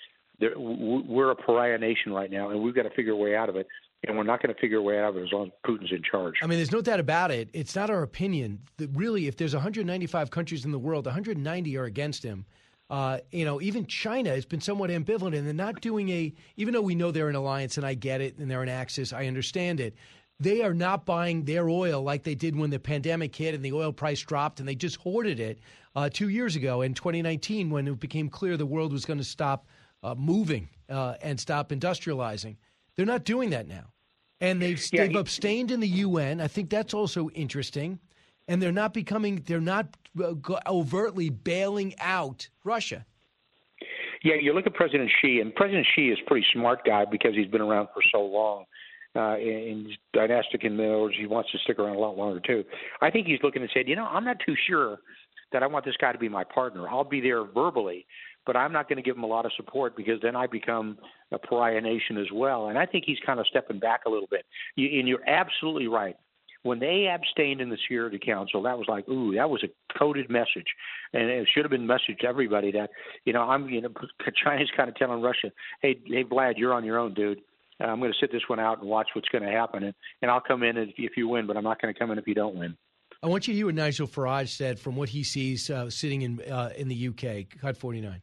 "We're a pariah nation right now, and we've got to figure a way out of it." And we're not going to figure a way out of it as long as Putin's in charge.
I mean, there's no doubt about it. It's not our opinion. Really, if there's 195 countries in the world, 190 are against him. Uh, you know, even China has been somewhat ambivalent, and they're not doing a. Even though we know they're an alliance, and I get it, and they're an axis, I understand it they are not buying their oil like they did when the pandemic hit and the oil price dropped, and they just hoarded it uh, two years ago in 2019 when it became clear the world was going to stop uh, moving uh, and stop industrializing. They're not doing that now. And they've, yeah, they've abstained in the UN. I think that's also interesting. And they're not becoming, they're not uh, overtly bailing out Russia.
Yeah, you look at President Xi, and President Xi is a pretty smart guy because he's been around for so long uh, and dynastic in other words, he wants to stick around a lot longer too. I think he's looking and said, you know, I'm not too sure that I want this guy to be my partner. I'll be there verbally, but I'm not going to give him a lot of support because then I become a pariah nation as well. And I think he's kind of stepping back a little bit. You, and you're absolutely right. When they abstained in the Security Council, that was like, ooh, that was a coded message, and it should have been messaged to everybody that, you know, I'm, you know, China's kind of telling Russia, hey, hey, Vlad, you're on your own, dude I'm going to sit this one out and watch what's going to happen, and, and I'll come in if, if you win, but I'm not going to come in if you don't win.
I want you to hear what Nigel Farage said from what he sees uh, sitting in uh, in the UK. Cut 49.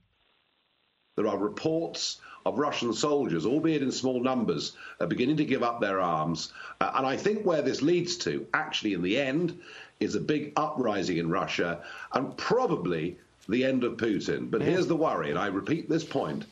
There are reports of Russian soldiers, albeit in small numbers, uh, beginning to give up their arms. Uh, and I think where this leads to, actually, in the end, is a big uprising in Russia and probably the end of Putin. But here's the worry, and I repeat this point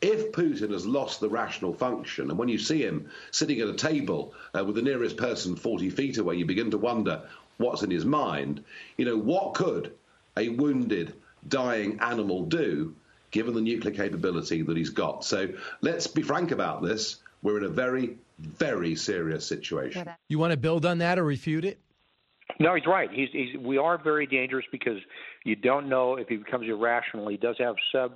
if Putin has lost the rational function, and when you see him sitting at a table uh, with the nearest person 40 feet away, you begin to wonder what's in his mind. You know, what could a wounded, dying animal do given the nuclear capability that he's got? So let's be frank about this. We're in a very, very serious situation.
You want to build on that or refute it?
No, he's right. He's, he's we are very dangerous because you don't know if he becomes irrational. He does have sub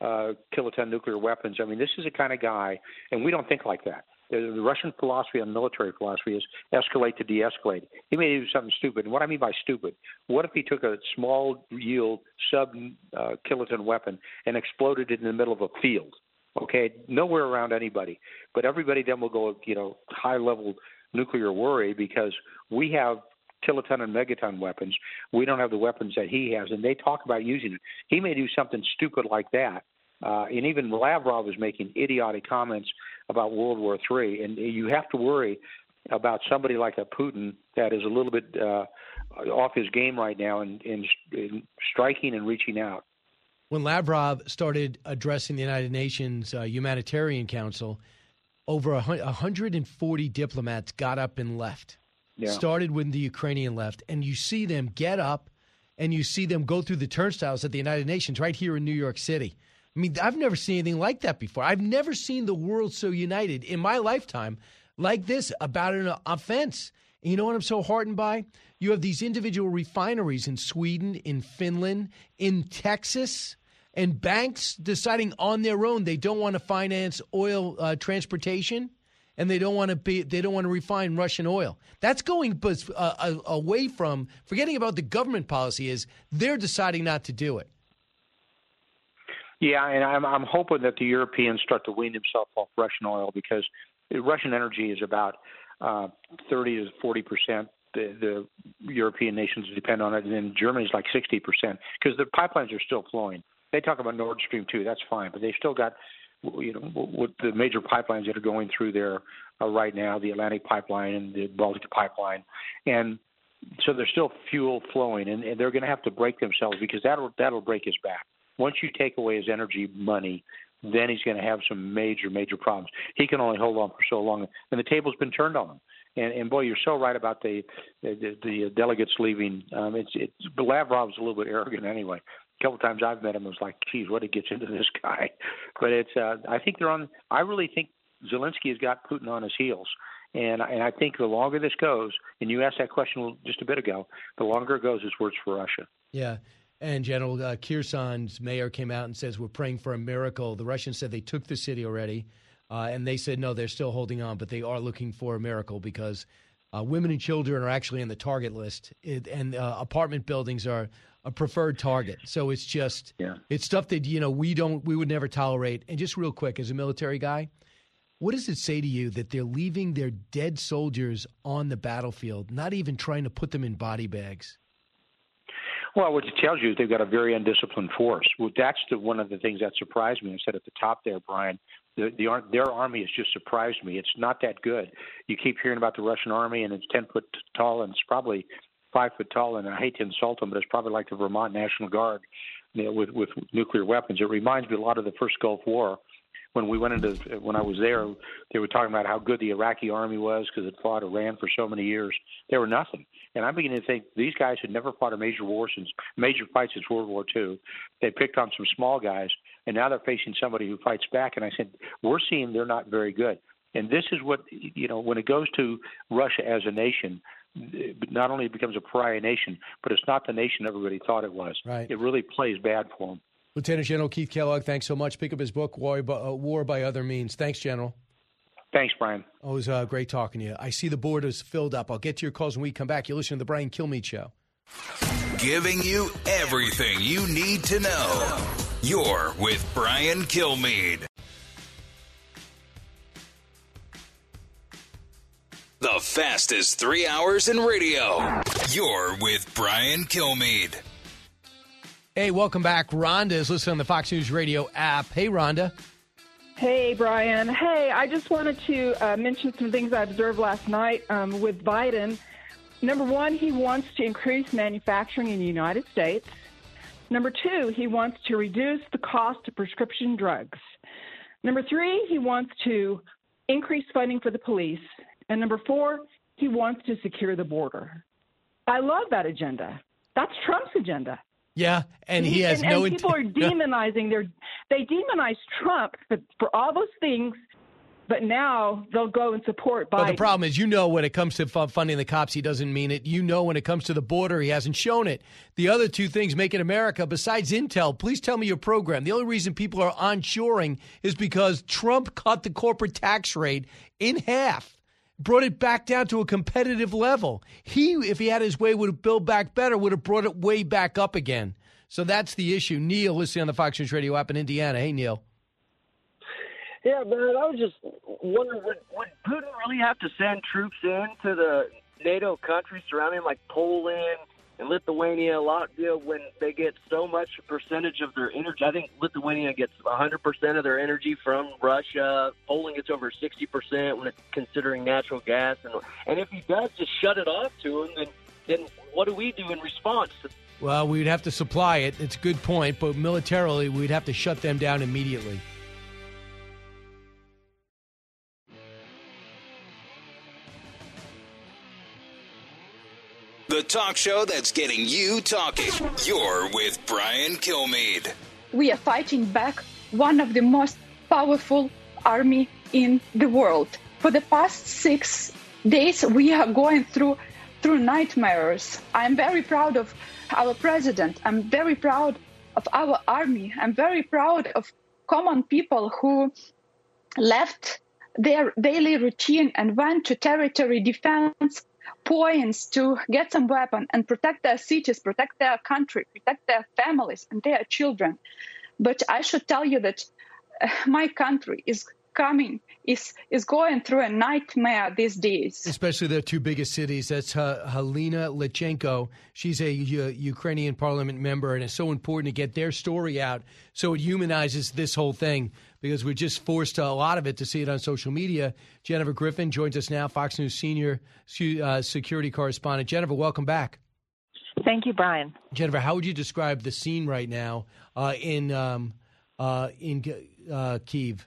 uh, kiloton nuclear weapons. I mean, this is the kind of guy, and we don't think like that. The Russian philosophy and military philosophy is escalate to de-escalate. He may do something stupid. And what I mean by stupid, what if he took a small yield sub uh, kiloton weapon and exploded it in the middle of a field? Okay, nowhere around anybody, but everybody then will go, you know, high level nuclear worry because we have kiloton and megaton weapons. We don't have the weapons that he has, and they talk about using it. He may do something stupid like that. Uh, and even Lavrov is making idiotic comments about World War III, and you have to worry about somebody like a Putin that is a little bit uh, off his game right now and, and, and striking and reaching out.
When Lavrov started addressing the United Nations uh, Humanitarian Council, over 140 diplomats got up and left. Yeah. Started when the Ukrainian left, and you see them get up and you see them go through the turnstiles at the United Nations right here in New York City. I mean, I've never seen anything like that before. I've never seen the world so united in my lifetime like this about an offense. And you know what I'm so heartened by? You have these individual refineries in Sweden, in Finland, in Texas, and banks deciding on their own they don't want to finance oil uh, transportation and they don't want to be they don't want to refine Russian oil. That's going uh, away from forgetting about the government policy is they're deciding not to do it.
Yeah, and I'm I'm hoping that the Europeans start to wean themselves off Russian oil because Russian energy is about uh, 30 to 40 percent. The, the European nations depend on it, and then Germany's like 60 percent because the pipelines are still flowing. They talk about Nord Stream 2, that's fine, but they still got you know with the major pipelines that are going through there uh, right now, the Atlantic pipeline and the Baltic pipeline, and so there's still fuel flowing, and, and they're going to have to break themselves because that'll that'll break his back. Once you take away his energy money, then he's going to have some major major problems. He can only hold on for so long, and the table's been turned on him. And, and boy, you're so right about the the, the delegates leaving. Um, it's it's Lavrov's a little bit arrogant anyway A couple times I've met him, I was like, geez, what it gets into this guy. But it's, uh, I think they're on. I really think Zelensky has got Putin on his heels, and and I think the longer this goes, and you asked that question just a bit ago, the longer it goes, it's worse for Russia.
Yeah. And General uh, Kherson's mayor came out and says, We're praying for a miracle. The Russians said they took the city already. Uh, and they said, no, they're still holding on, but they are looking for a miracle because uh, women and children are actually in the target list. It, and uh, apartment buildings are a preferred target. So it's just yeah. it's stuff that you know we don't we would never tolerate. And just real quick, as a military guy, what does it say to you that they're leaving their dead soldiers on the battlefield, not even trying to put them in body bags?
Well, what it tells you is they've got a very undisciplined force. Well, that's the, one of the things that surprised me. I said at the top there, Brian, the, the their army has just surprised me. It's not that good. You keep hearing about the Russian army, and it's ten foot tall, and it's probably five foot tall, and I hate to insult them, but it's probably like the Vermont National Guard you know, with with nuclear weapons. It reminds me a lot of the first Gulf War. When we went into when I was there, they were talking about how good the Iraqi army was because it fought Iran for so many years. They were nothing, and I'm beginning to think these guys had never fought a major war since major fight since World War II. They picked on some small guys, and now they're facing somebody who fights back. And I said, we're seeing they're not very good. And this is what you know when it goes to Russia as a nation, not only becomes a pariah nation, but it's not the nation everybody thought it was.
Right.
It really plays bad for them.
Lieutenant General Keith Kellogg, thanks so much. Pick up his book, War by, uh, War by Other Means. Thanks, General.
Thanks, Brian.
Always uh, great talking to you. I see the board is filled up. I'll get to your calls when we come back. You listen to the Brian Kilmeade Show.
Giving you everything you need to know. You're with Brian Kilmeade. The fastest three hours in radio. You're with Brian Kilmeade.
Hey, welcome back. Rhonda is listening on the Fox News Radio app. Hey, Rhonda.
Hey, Brian. Hey, I just wanted to uh, mention some things I observed last night um, with Biden. Number one, he wants to increase manufacturing in the United States. Number two, he wants to reduce the cost of prescription drugs. Number three, he wants to increase funding for the police. And number four, he wants to secure the border. I love that agenda. That's Trump's agenda.
Yeah, and he, he has
and,
no.
And people are demonizing their. They demonize Trump for, for all those things but now they'll go and support Biden.
But the problem is, you know, when it comes to funding the cops, he doesn't mean it. You know, when it comes to the border, he hasn't shown it. The other two things make it America, besides Intel, please tell me your program. The only reason people are onshoring is because Trump cut the corporate tax rate in half brought it back down to a competitive level. He, if he had his way, would have built back better, would have brought it way back up again. So that's the issue. Neil, listening on the Fox News Radio app in Indiana. Hey, Neil.
Yeah, man, I was just wondering would, would Putin really have to send troops in to the NATO countries surrounding, like Poland and Lithuania, Latvia, when they get so much percentage of their energy? I think Lithuania gets 100% of their energy from Russia. Poland gets over 60% when it's considering natural gas. And, and if he does just shut it off to them, then, then what do we do in response
well, we'd have to supply it. It's a good point, but militarily, we'd have to shut them down immediately.
The talk show that's getting you talking. You're with Brian Kilmeade.
We are fighting back one of the most powerful army in the world. For the past six days, we are going through through nightmares. I'm very proud of our president. I'm very proud of our army. I'm very proud of common people who left their daily routine and went to territory defense points to get some weapon and protect their cities, protect their country, protect their families and their children. But I should tell you that uh, my country is coming is is going through a nightmare these days.
Especially their two biggest cities. That's uh, Halina Lichenko. She's a uh, Ukrainian parliament member, and it's so important to get their story out so it humanizes this whole thing because we're just forced to, a lot of it to see it on social media. Jennifer Griffin joins us now, Fox News senior uh, security correspondent. Jennifer, welcome back.
Thank you, Brian.
Jennifer, how would you describe the scene right now uh, in um, uh, in uh, Kiev?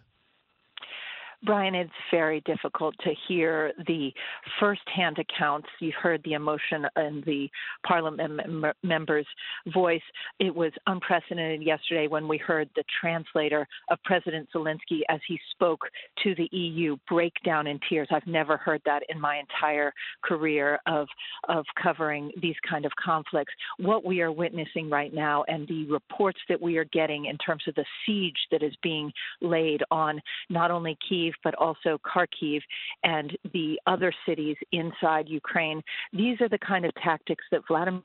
Brian, it's very difficult to hear the firsthand accounts. You heard the emotion in the parliament member's voice. It was unprecedented yesterday when we heard the translator of President Zelensky as he spoke to the EU break down in tears. I've never heard that in my entire career of of covering these kind of conflicts. What we are witnessing right now and the reports that we are getting in terms of the siege that is being laid on not only Kiev But also Kharkiv and the other cities inside Ukraine. These are the kind of tactics that Vladimir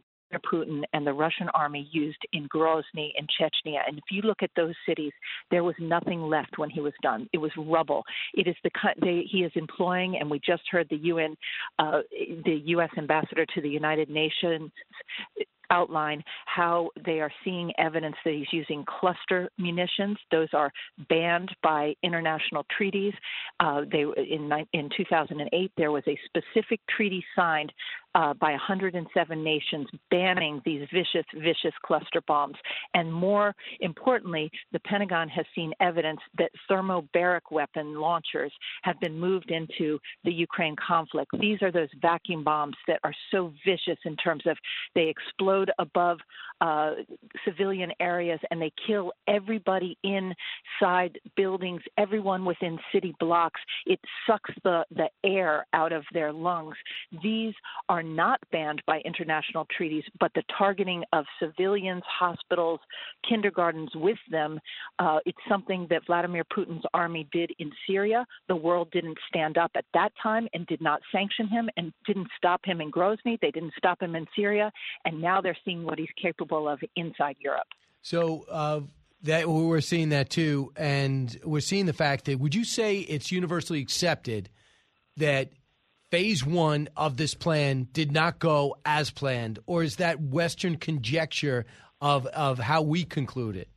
Putin and the Russian army used in Grozny in Chechnya. And if you look at those cities, there was nothing left when he was done. It was rubble. It is the they, he is employing, and we just heard the UN, uh, the U.S. ambassador to the United Nations outline how they are seeing evidence that he's using cluster munitions. Those are banned by international treaties. Uh, they in in 2008 there was a specific treaty signed uh, by 107 nations banning these vicious, vicious cluster bombs. And more importantly, the Pentagon has seen evidence that thermobaric weapon launchers have been moved into the Ukraine conflict. These are those vacuum bombs that are so vicious in terms of they explode above uh, civilian areas and they kill everybody inside buildings, everyone within city blocks. It sucks the, the air out of their lungs. These are not banned by international treaties, but the targeting of civilians, hospitals, kindergartens with them, uh, it's something that Vladimir Putin's army did in Syria. The world didn't stand up at that time and did not sanction him and didn't stop him in Grozny. They didn't stop him in Syria. And now they're seeing what he's capable of inside Europe.
So, uh, that we're seeing that too, and we're seeing the fact that would you say it's universally accepted that phase one of this plan did not go as planned, or is that Western conjecture of of how we conclude it?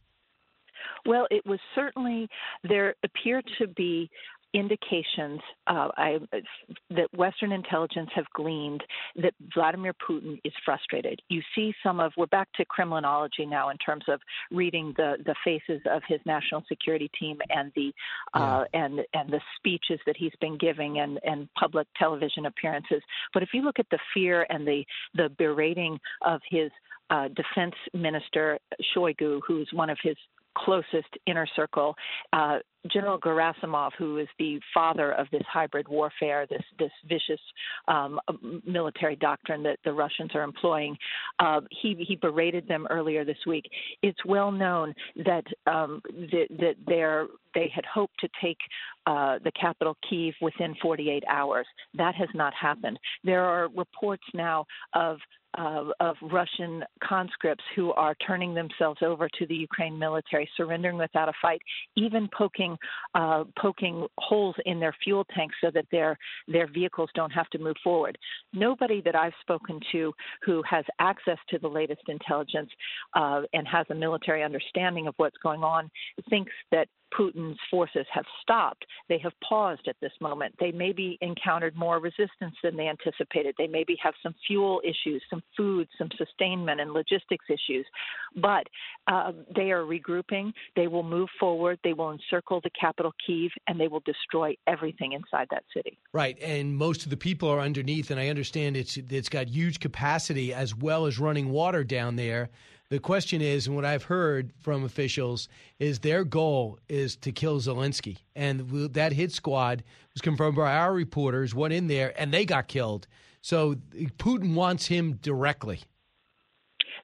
Well, it was certainly there appeared to be indications uh, I, that Western intelligence have gleaned that Vladimir Putin is frustrated. You see some of we're back to Kremlinology now in terms of reading the the faces of his national security team and the uh, and and the speeches that he's been giving and and public television appearances. But if you look at the fear and the the berating of his uh, defense minister Shoigu, who's one of his closest inner circle. Uh, General Gerasimov, who is the father of this hybrid warfare, this this vicious um, military doctrine that the Russians are employing, uh, he he berated them earlier this week. It's well known that um, that, that they're they had hoped to take uh, the capital Kiev within 48 hours. That has not happened. There are reports now of uh, of Russian conscripts who are turning themselves over to the Ukraine military, surrendering without a fight, even poking uh, poking holes in their fuel tanks so that their their vehicles don't have to move forward. Nobody that I've spoken to who has access to the latest intelligence uh, and has a military understanding of what's going on thinks that Putin's forces have stopped. they have paused at this moment. They maybe encountered more resistance than they anticipated. They maybe have some fuel issues, some food, some sustainment and logistics issues. But uh, they are regrouping. They will move forward. They will encircle the capital, Kiev, and they will destroy everything inside that city.
Right, and most of the people are underneath, and I understand it's it's got huge capacity as well as running water down there. The question is, and what I've heard from officials is their goal is to kill Zelensky, and that hit squad was confirmed by our reporters. Went in there and they got killed. So Putin wants him directly.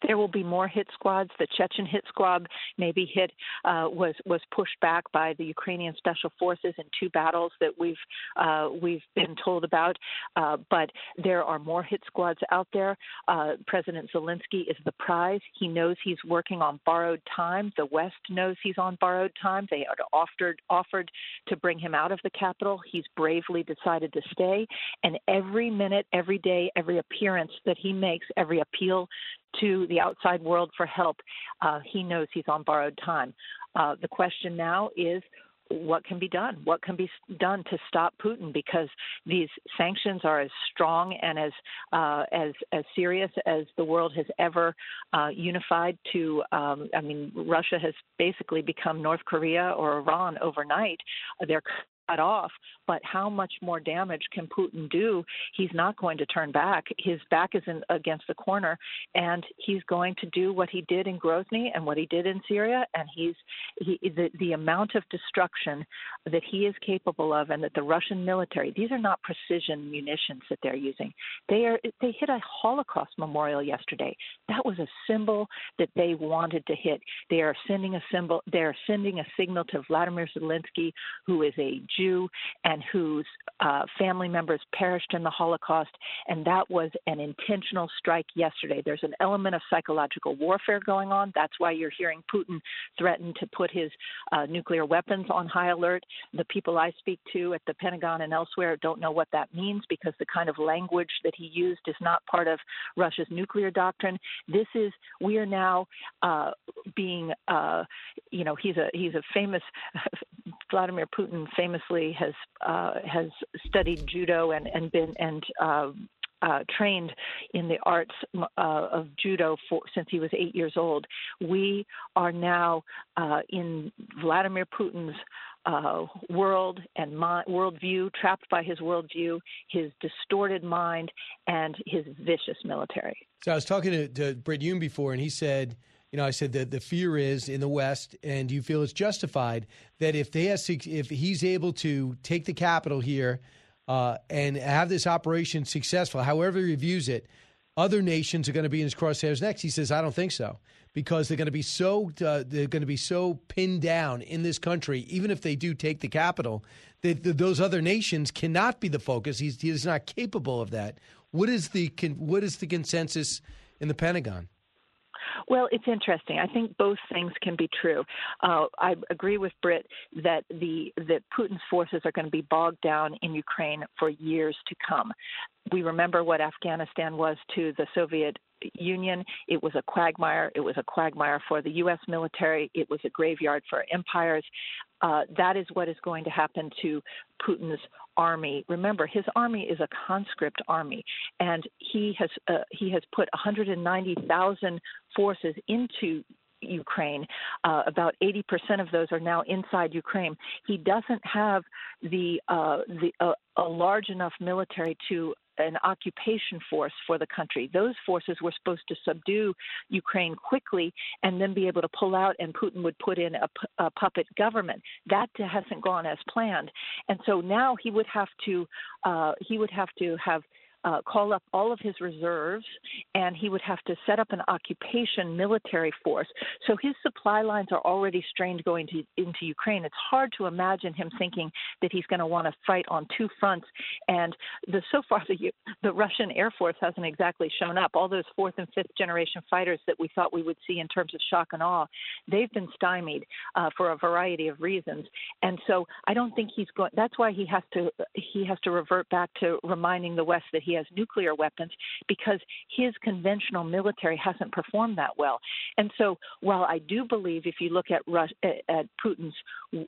There will be more hit squads. The Chechen hit squad maybe hit uh, was was pushed back by the Ukrainian special forces in two battles that we've uh, we've been told about. Uh, but there are more hit squads out there. Uh, President Zelensky is the prize. He knows he's working on borrowed time. The West knows he's on borrowed time. They are offered offered to bring him out of the capital. He's bravely decided to stay. And every minute, every day, every appearance that he makes, every appeal to the outside world for help, uh, he knows he's on borrowed time. Uh, the question now is what can be done? What can be done to stop Putin? Because these sanctions are as strong and as uh, as as serious as the world has ever uh, unified. To um, I mean, Russia has basically become North Korea or Iran overnight. They're cut off, but how much more damage can Putin do? He's not going to turn back. His back is in, against the corner, and he's going to do what he did in Grozny and what he did in Syria. And he's he, the the amount of destruction that he is capable of, and that the Russian military these are not precision munitions that they're using. They are they hit a Holocaust memorial yesterday. That was a symbol that they wanted to hit. They are sending a symbol. They are sending a signal to Vladimir Zelensky, who is a Jew and whose uh, family members perished in the Holocaust. And that was an intentional strike yesterday. There's an element of psychological warfare going on. That's why you're hearing Putin threaten to put his uh, nuclear weapons on high alert. The people I speak to at the Pentagon and elsewhere don't know what that means because the kind of language that he used is not part of Russia's nuclear doctrine. This is we are now uh, being, uh, you know, he's a he's a famous Vladimir Putin famously has uh, has studied judo and and been and uh, uh, trained in the arts uh, of judo for, since he was eight years old. We are now uh, in Vladimir Putin's uh, world and my, worldview, trapped by his worldview, his distorted mind, and his vicious military.
So I was talking to, to Britt Hume before, and he said you know, I said that the fear is in the West, and you feel it's justified that if they has, if he's able to take the capital here uh, and have this operation successful, however he views it, other nations are going to be in his crosshairs next. He says, I don't think so because they're going to be so uh, they're going to be so pinned down in this country, even if they do take the capital, that, those other nations cannot be the focus. He's he's not capable of that. What is the what is the consensus in the Pentagon?
Well, it's interesting. I think both things can be true. Uh, I agree with Britt that the that Putin's forces are going to be bogged down in Ukraine for years to come. We remember what Afghanistan was to the Soviet Union. It was a quagmire. It was a quagmire for the U.S. military. It was a graveyard for empires. Uh, that is what is going to happen to Putin's army. Remember, his army is a conscript army, and he has uh, he has put 190,000 forces into Ukraine. Uh, about 80% of those are now inside Ukraine. He doesn't have the uh, the uh, a large enough military to an occupation force for the country. Those forces were supposed to subdue Ukraine quickly and then be able to pull out, and Putin would put in a, a puppet government. That hasn't gone as planned, and so now he would have to uh, he would have to have uh, call up all of his reserves, and he would have to set up an occupation military force. So his supply lines are already strained going to, into Ukraine. It's hard to imagine him thinking that he's going to want to fight on two fronts. And the, so far, the, the Russian Air Force hasn't exactly shown up. All those fourth and fifth generation fighters that we thought we would see in terms of shock and awe, they've been stymied uh, for a variety of reasons. And so I don't think he's going. That's why he has to he has to revert back to reminding the West that he has nuclear weapons because his conventional military hasn't performed that well. And so, while I do believe, if you look at, Rus- at Putin's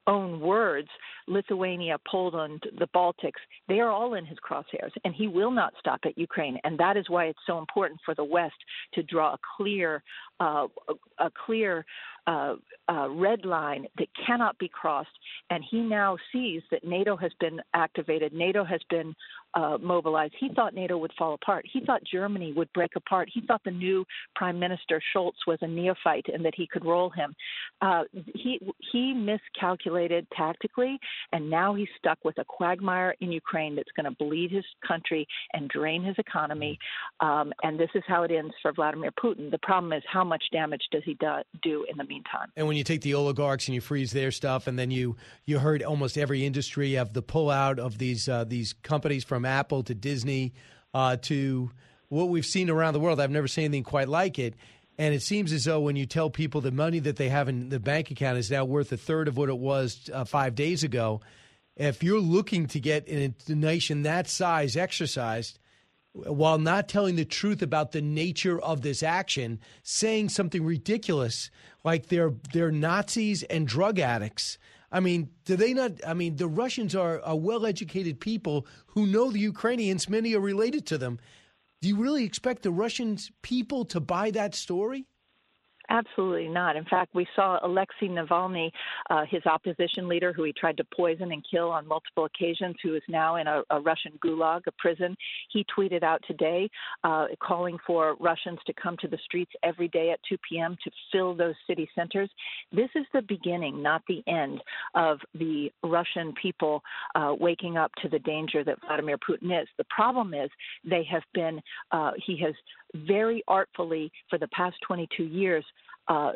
own words, Lithuania, Poland, the Baltics, they are all in his crosshairs, and he will not stop at Ukraine. And that is why it's so important for the West to draw a clear, uh, a clear uh, uh, red line that cannot be crossed. And he now sees that NATO has been activated, NATO has been uh, mobilized. He thought NATO would fall apart. He thought Germany would break apart. He thought the new Prime Minister Scholz was a neophyte and that he could roll him. Uh, he he miscalculated tactically, and now he's stuck with a quagmire in Ukraine that's going to bleed his country and drain his economy. Um, and this is how it ends for Vladimir Putin. The problem is how much damage does he do, do in the meantime?
And when you take the oligarchs and you freeze their stuff, and then you you heard almost every industry of the pullout of these uh, these companies from Apple to Disney uh, to what we've seen around the world. I've never seen anything quite like it. And it seems as though when you tell people the money that they have in the bank account is now worth a third of what it was uh, five days ago, if you're looking to get a nation that size exercised, while not telling the truth about the nature of this action, saying something ridiculous like they're they're Nazis and drug addicts. I mean, do they not? I mean, the Russians are, are well educated people who know the Ukrainians. Many are related to them. Do you really expect the Russian people to buy that story?
Absolutely not. In fact, we saw Alexei Navalny, uh, his opposition leader, who he tried to poison and kill on multiple occasions, who is now in a, a Russian gulag, a prison. He tweeted out today uh, calling for Russians to come to the streets every day at 2 p.m. to fill those city centers. This is the beginning, not the end, of the Russian people uh, waking up to the danger that Vladimir Putin is. The problem is they have been, uh, he has very artfully for the past 22 years uh,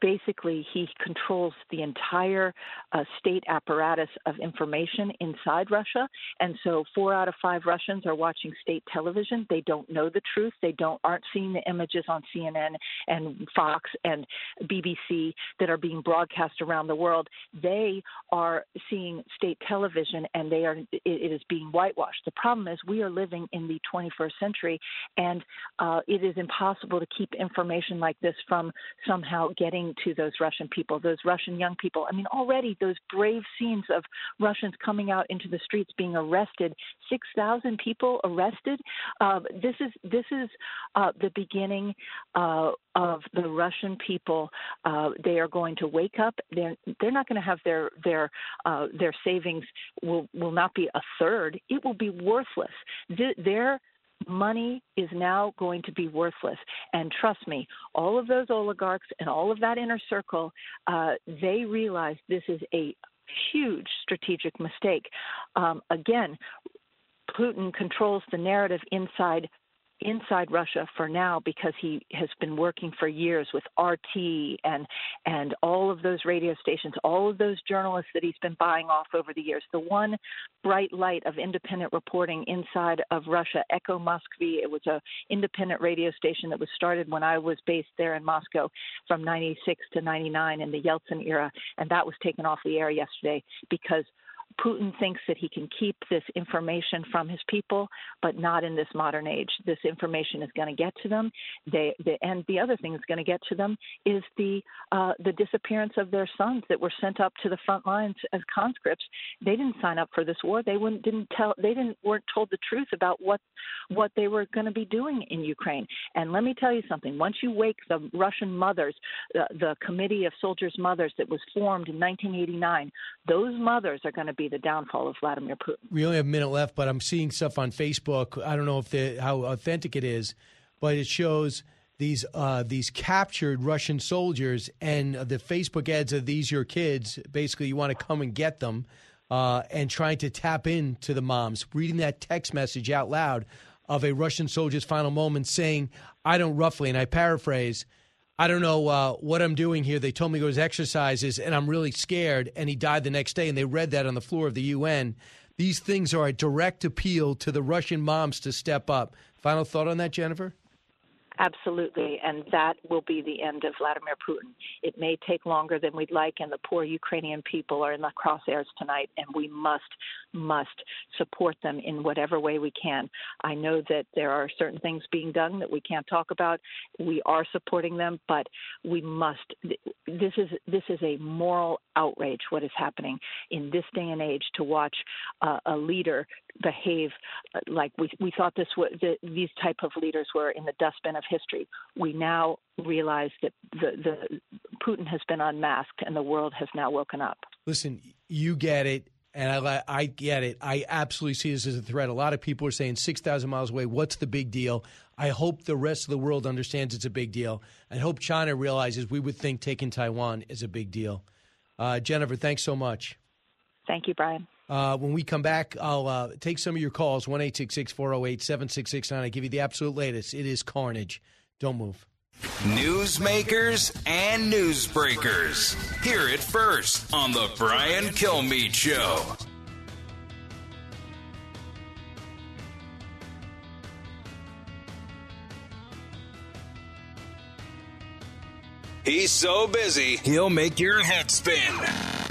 basically he controls the entire uh, state apparatus of information inside Russia, and so four out of five Russians are watching state television. They don't know the truth. They don't aren't seeing the images on CNN and Fox and BBC that are being broadcast around the world. They are seeing state television, and they are it, it is being whitewashed. The problem is we are living in the 21st century, and uh, it is impossible to keep information like this from somehow getting getting to those Russian people, those Russian young people. I mean, already those brave scenes of Russians coming out into the streets being arrested, six thousand people arrested. Uh, this is this is uh, the beginning uh, of the Russian people. Uh, they are going to wake up. They're they're not going to have their their uh, their savings will will not be a third. It will be worthless. Their money is now going to be worthless. And trust me, all of those oligarchs and all of that inner circle, uh, they realize this is a huge strategic mistake. Um, again, Putin controls the narrative inside inside Russia for now because he has been working for years with RT and and all of those radio stations, all of those journalists that he's been buying off over the years. The one bright light of independent reporting inside of Russia, Echo Moskvy, it was a independent radio station that was started when I was based there in Moscow from 96 to 99 in the Yeltsin era and that was taken off the air yesterday because Putin thinks that he can keep this information from his people, but not in this modern age. This information is going to get to them. They, they and the other thing that's going to get to them is the uh, the disappearance of their sons that were sent up to the front lines as conscripts. They didn't sign up for this war. They wouldn't didn't tell. They didn't weren't told the truth about what what they were going to be doing in Ukraine. And let me tell you something. Once you wake the Russian mothers, the, the Committee of Soldiers' Mothers that was formed in 1989, those mothers are going to be the downfall of Vladimir Putin.
We only have a minute left, but I'm seeing stuff on Facebook. I don't know if the, how authentic it is, but it shows these uh, these captured Russian soldiers and the Facebook ads of these your kids. Basically, you want to come and get them, uh, and trying to tap into the moms. Reading that text message out loud of a Russian soldier's final moment, saying, "I don't roughly," and I paraphrase I don't know uh, what I'm doing here. They told me it was exercises, and I'm really scared. And he died the next day, and they read that on the floor of the UN. These things are a direct appeal to the Russian moms to step up. Final thought on that, Jennifer?
Absolutely. And that will be the end of Vladimir Putin. It may take longer than we'd like, and the poor Ukrainian people are in the crosshairs tonight, and we must, must support them in whatever way we can. I know that there are certain things being done that we can't talk about. We are supporting them, but we must. This is this is a moral outrage. What is happening in this day and age to watch uh, a leader behave uh, like we we thought this was the, these type of leaders were in the dustbin of history. We now realize that the the Putin has been unmasked and the world has now woken up.
Listen, you get it. And I, I get it. I absolutely see this as a threat. A lot of people are saying 6,000 miles away, what's the big deal? I hope the rest of the world understands it's a big deal. I hope China realizes we would think taking Taiwan is a big deal. Uh, Jennifer, thanks so much.
Thank you, Brian.
Uh, when we come back, I'll uh, take some of your calls 1 408 7669. I give you the absolute latest. It is carnage. Don't move.
Newsmakers and newsbreakers. Hear it first on The Brian Kilmeade Show. He's so busy, he'll make your head spin.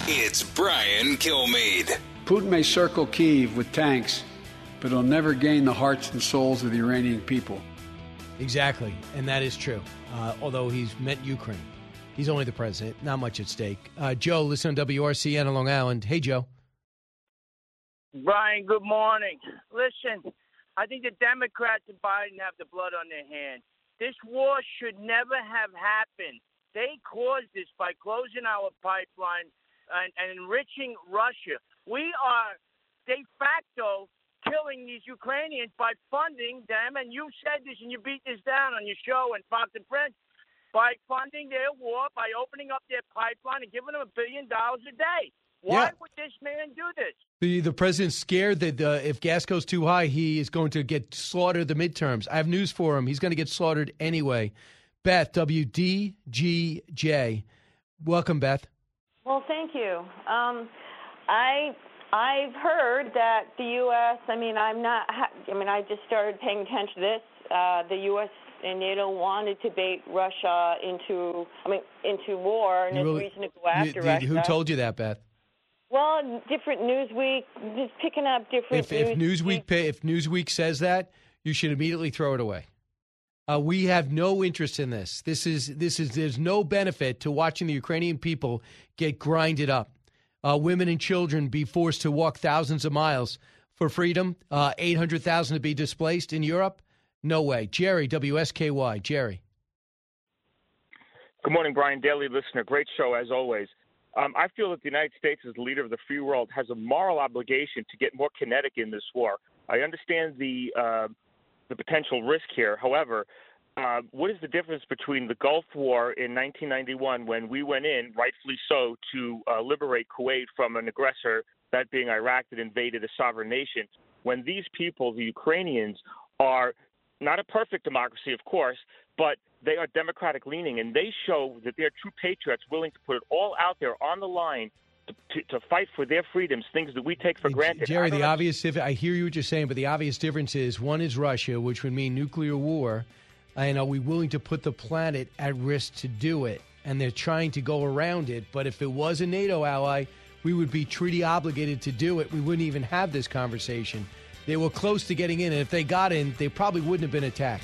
It's Brian Kilmeade.
Putin may circle Kiev with tanks, but he'll never gain the hearts and souls of the Iranian people.
Exactly, and that is true. Uh, although he's met Ukraine, he's only the president. Not much at stake. Uh, Joe, listen on WRCN on Long Island. Hey, Joe.
Brian, good morning. Listen, I think the Democrats and Biden have the blood on their hands. This war should never have happened. They caused this by closing our pipeline and, and enriching Russia. We are de facto killing these Ukrainians by funding them, and you said this and you beat this down on your show and Fox and Friends, by funding their war, by opening up their pipeline and giving them a billion dollars a day. Why
Yeah.
would this man do this?
The, the president's scared that uh, if gas goes too high, he is going to get slaughtered the midterms. I have news for him. He's going to get slaughtered anyway. Beth, WDGJ. Welcome, Beth.
Well, thank you. Um, I I've heard that the U.S. I mean, I'm not. I mean, I just started paying attention to this. Uh, the U.S. and NATO wanted to bait Russia into. I mean, into war, and
You really-
reason to go after
You-
Russia.
Who told you that, Beth?
Well, different Newsweek, just picking up different
If, if. Newsweek pay, if Newsweek says that, you should immediately throw it away. Uh, we have no interest in this. This is this is there's no benefit to watching the Ukrainian people get grinded up. Uh, women and children be forced to walk thousands of miles for freedom. Uh, Eight hundred thousand to be displaced in Europe. No way. Jerry WSKY. Jerry.
Good morning, Brian Daily listener. Great show as always. Um, I feel that the United States, as the leader of the free world, has a moral obligation to get more kinetic in this war. I understand the uh, the potential risk here. However, uh, what is the difference between the Gulf War in 1991, when we went in, rightfully so, to uh, liberate Kuwait from an aggressor, that being Iraq, that invaded a sovereign nation, when these people, the Ukrainians, are not a perfect democracy, of course, but they are democratic leaning, and they show that they're true patriots willing to put it all out there on the line to, to, fight for their freedoms, things that we take for granted.
Jerry, the obvious, I hear you what you're saying, but the obvious difference is one is Russia, which would mean nuclear war, and are we willing to put the planet at risk to do it? And they're trying to go around it. But if it was a NATO ally, we would be treaty obligated to do it. We wouldn't even have this conversation. They were close to getting in, and if they got in, they probably wouldn't have been attacked.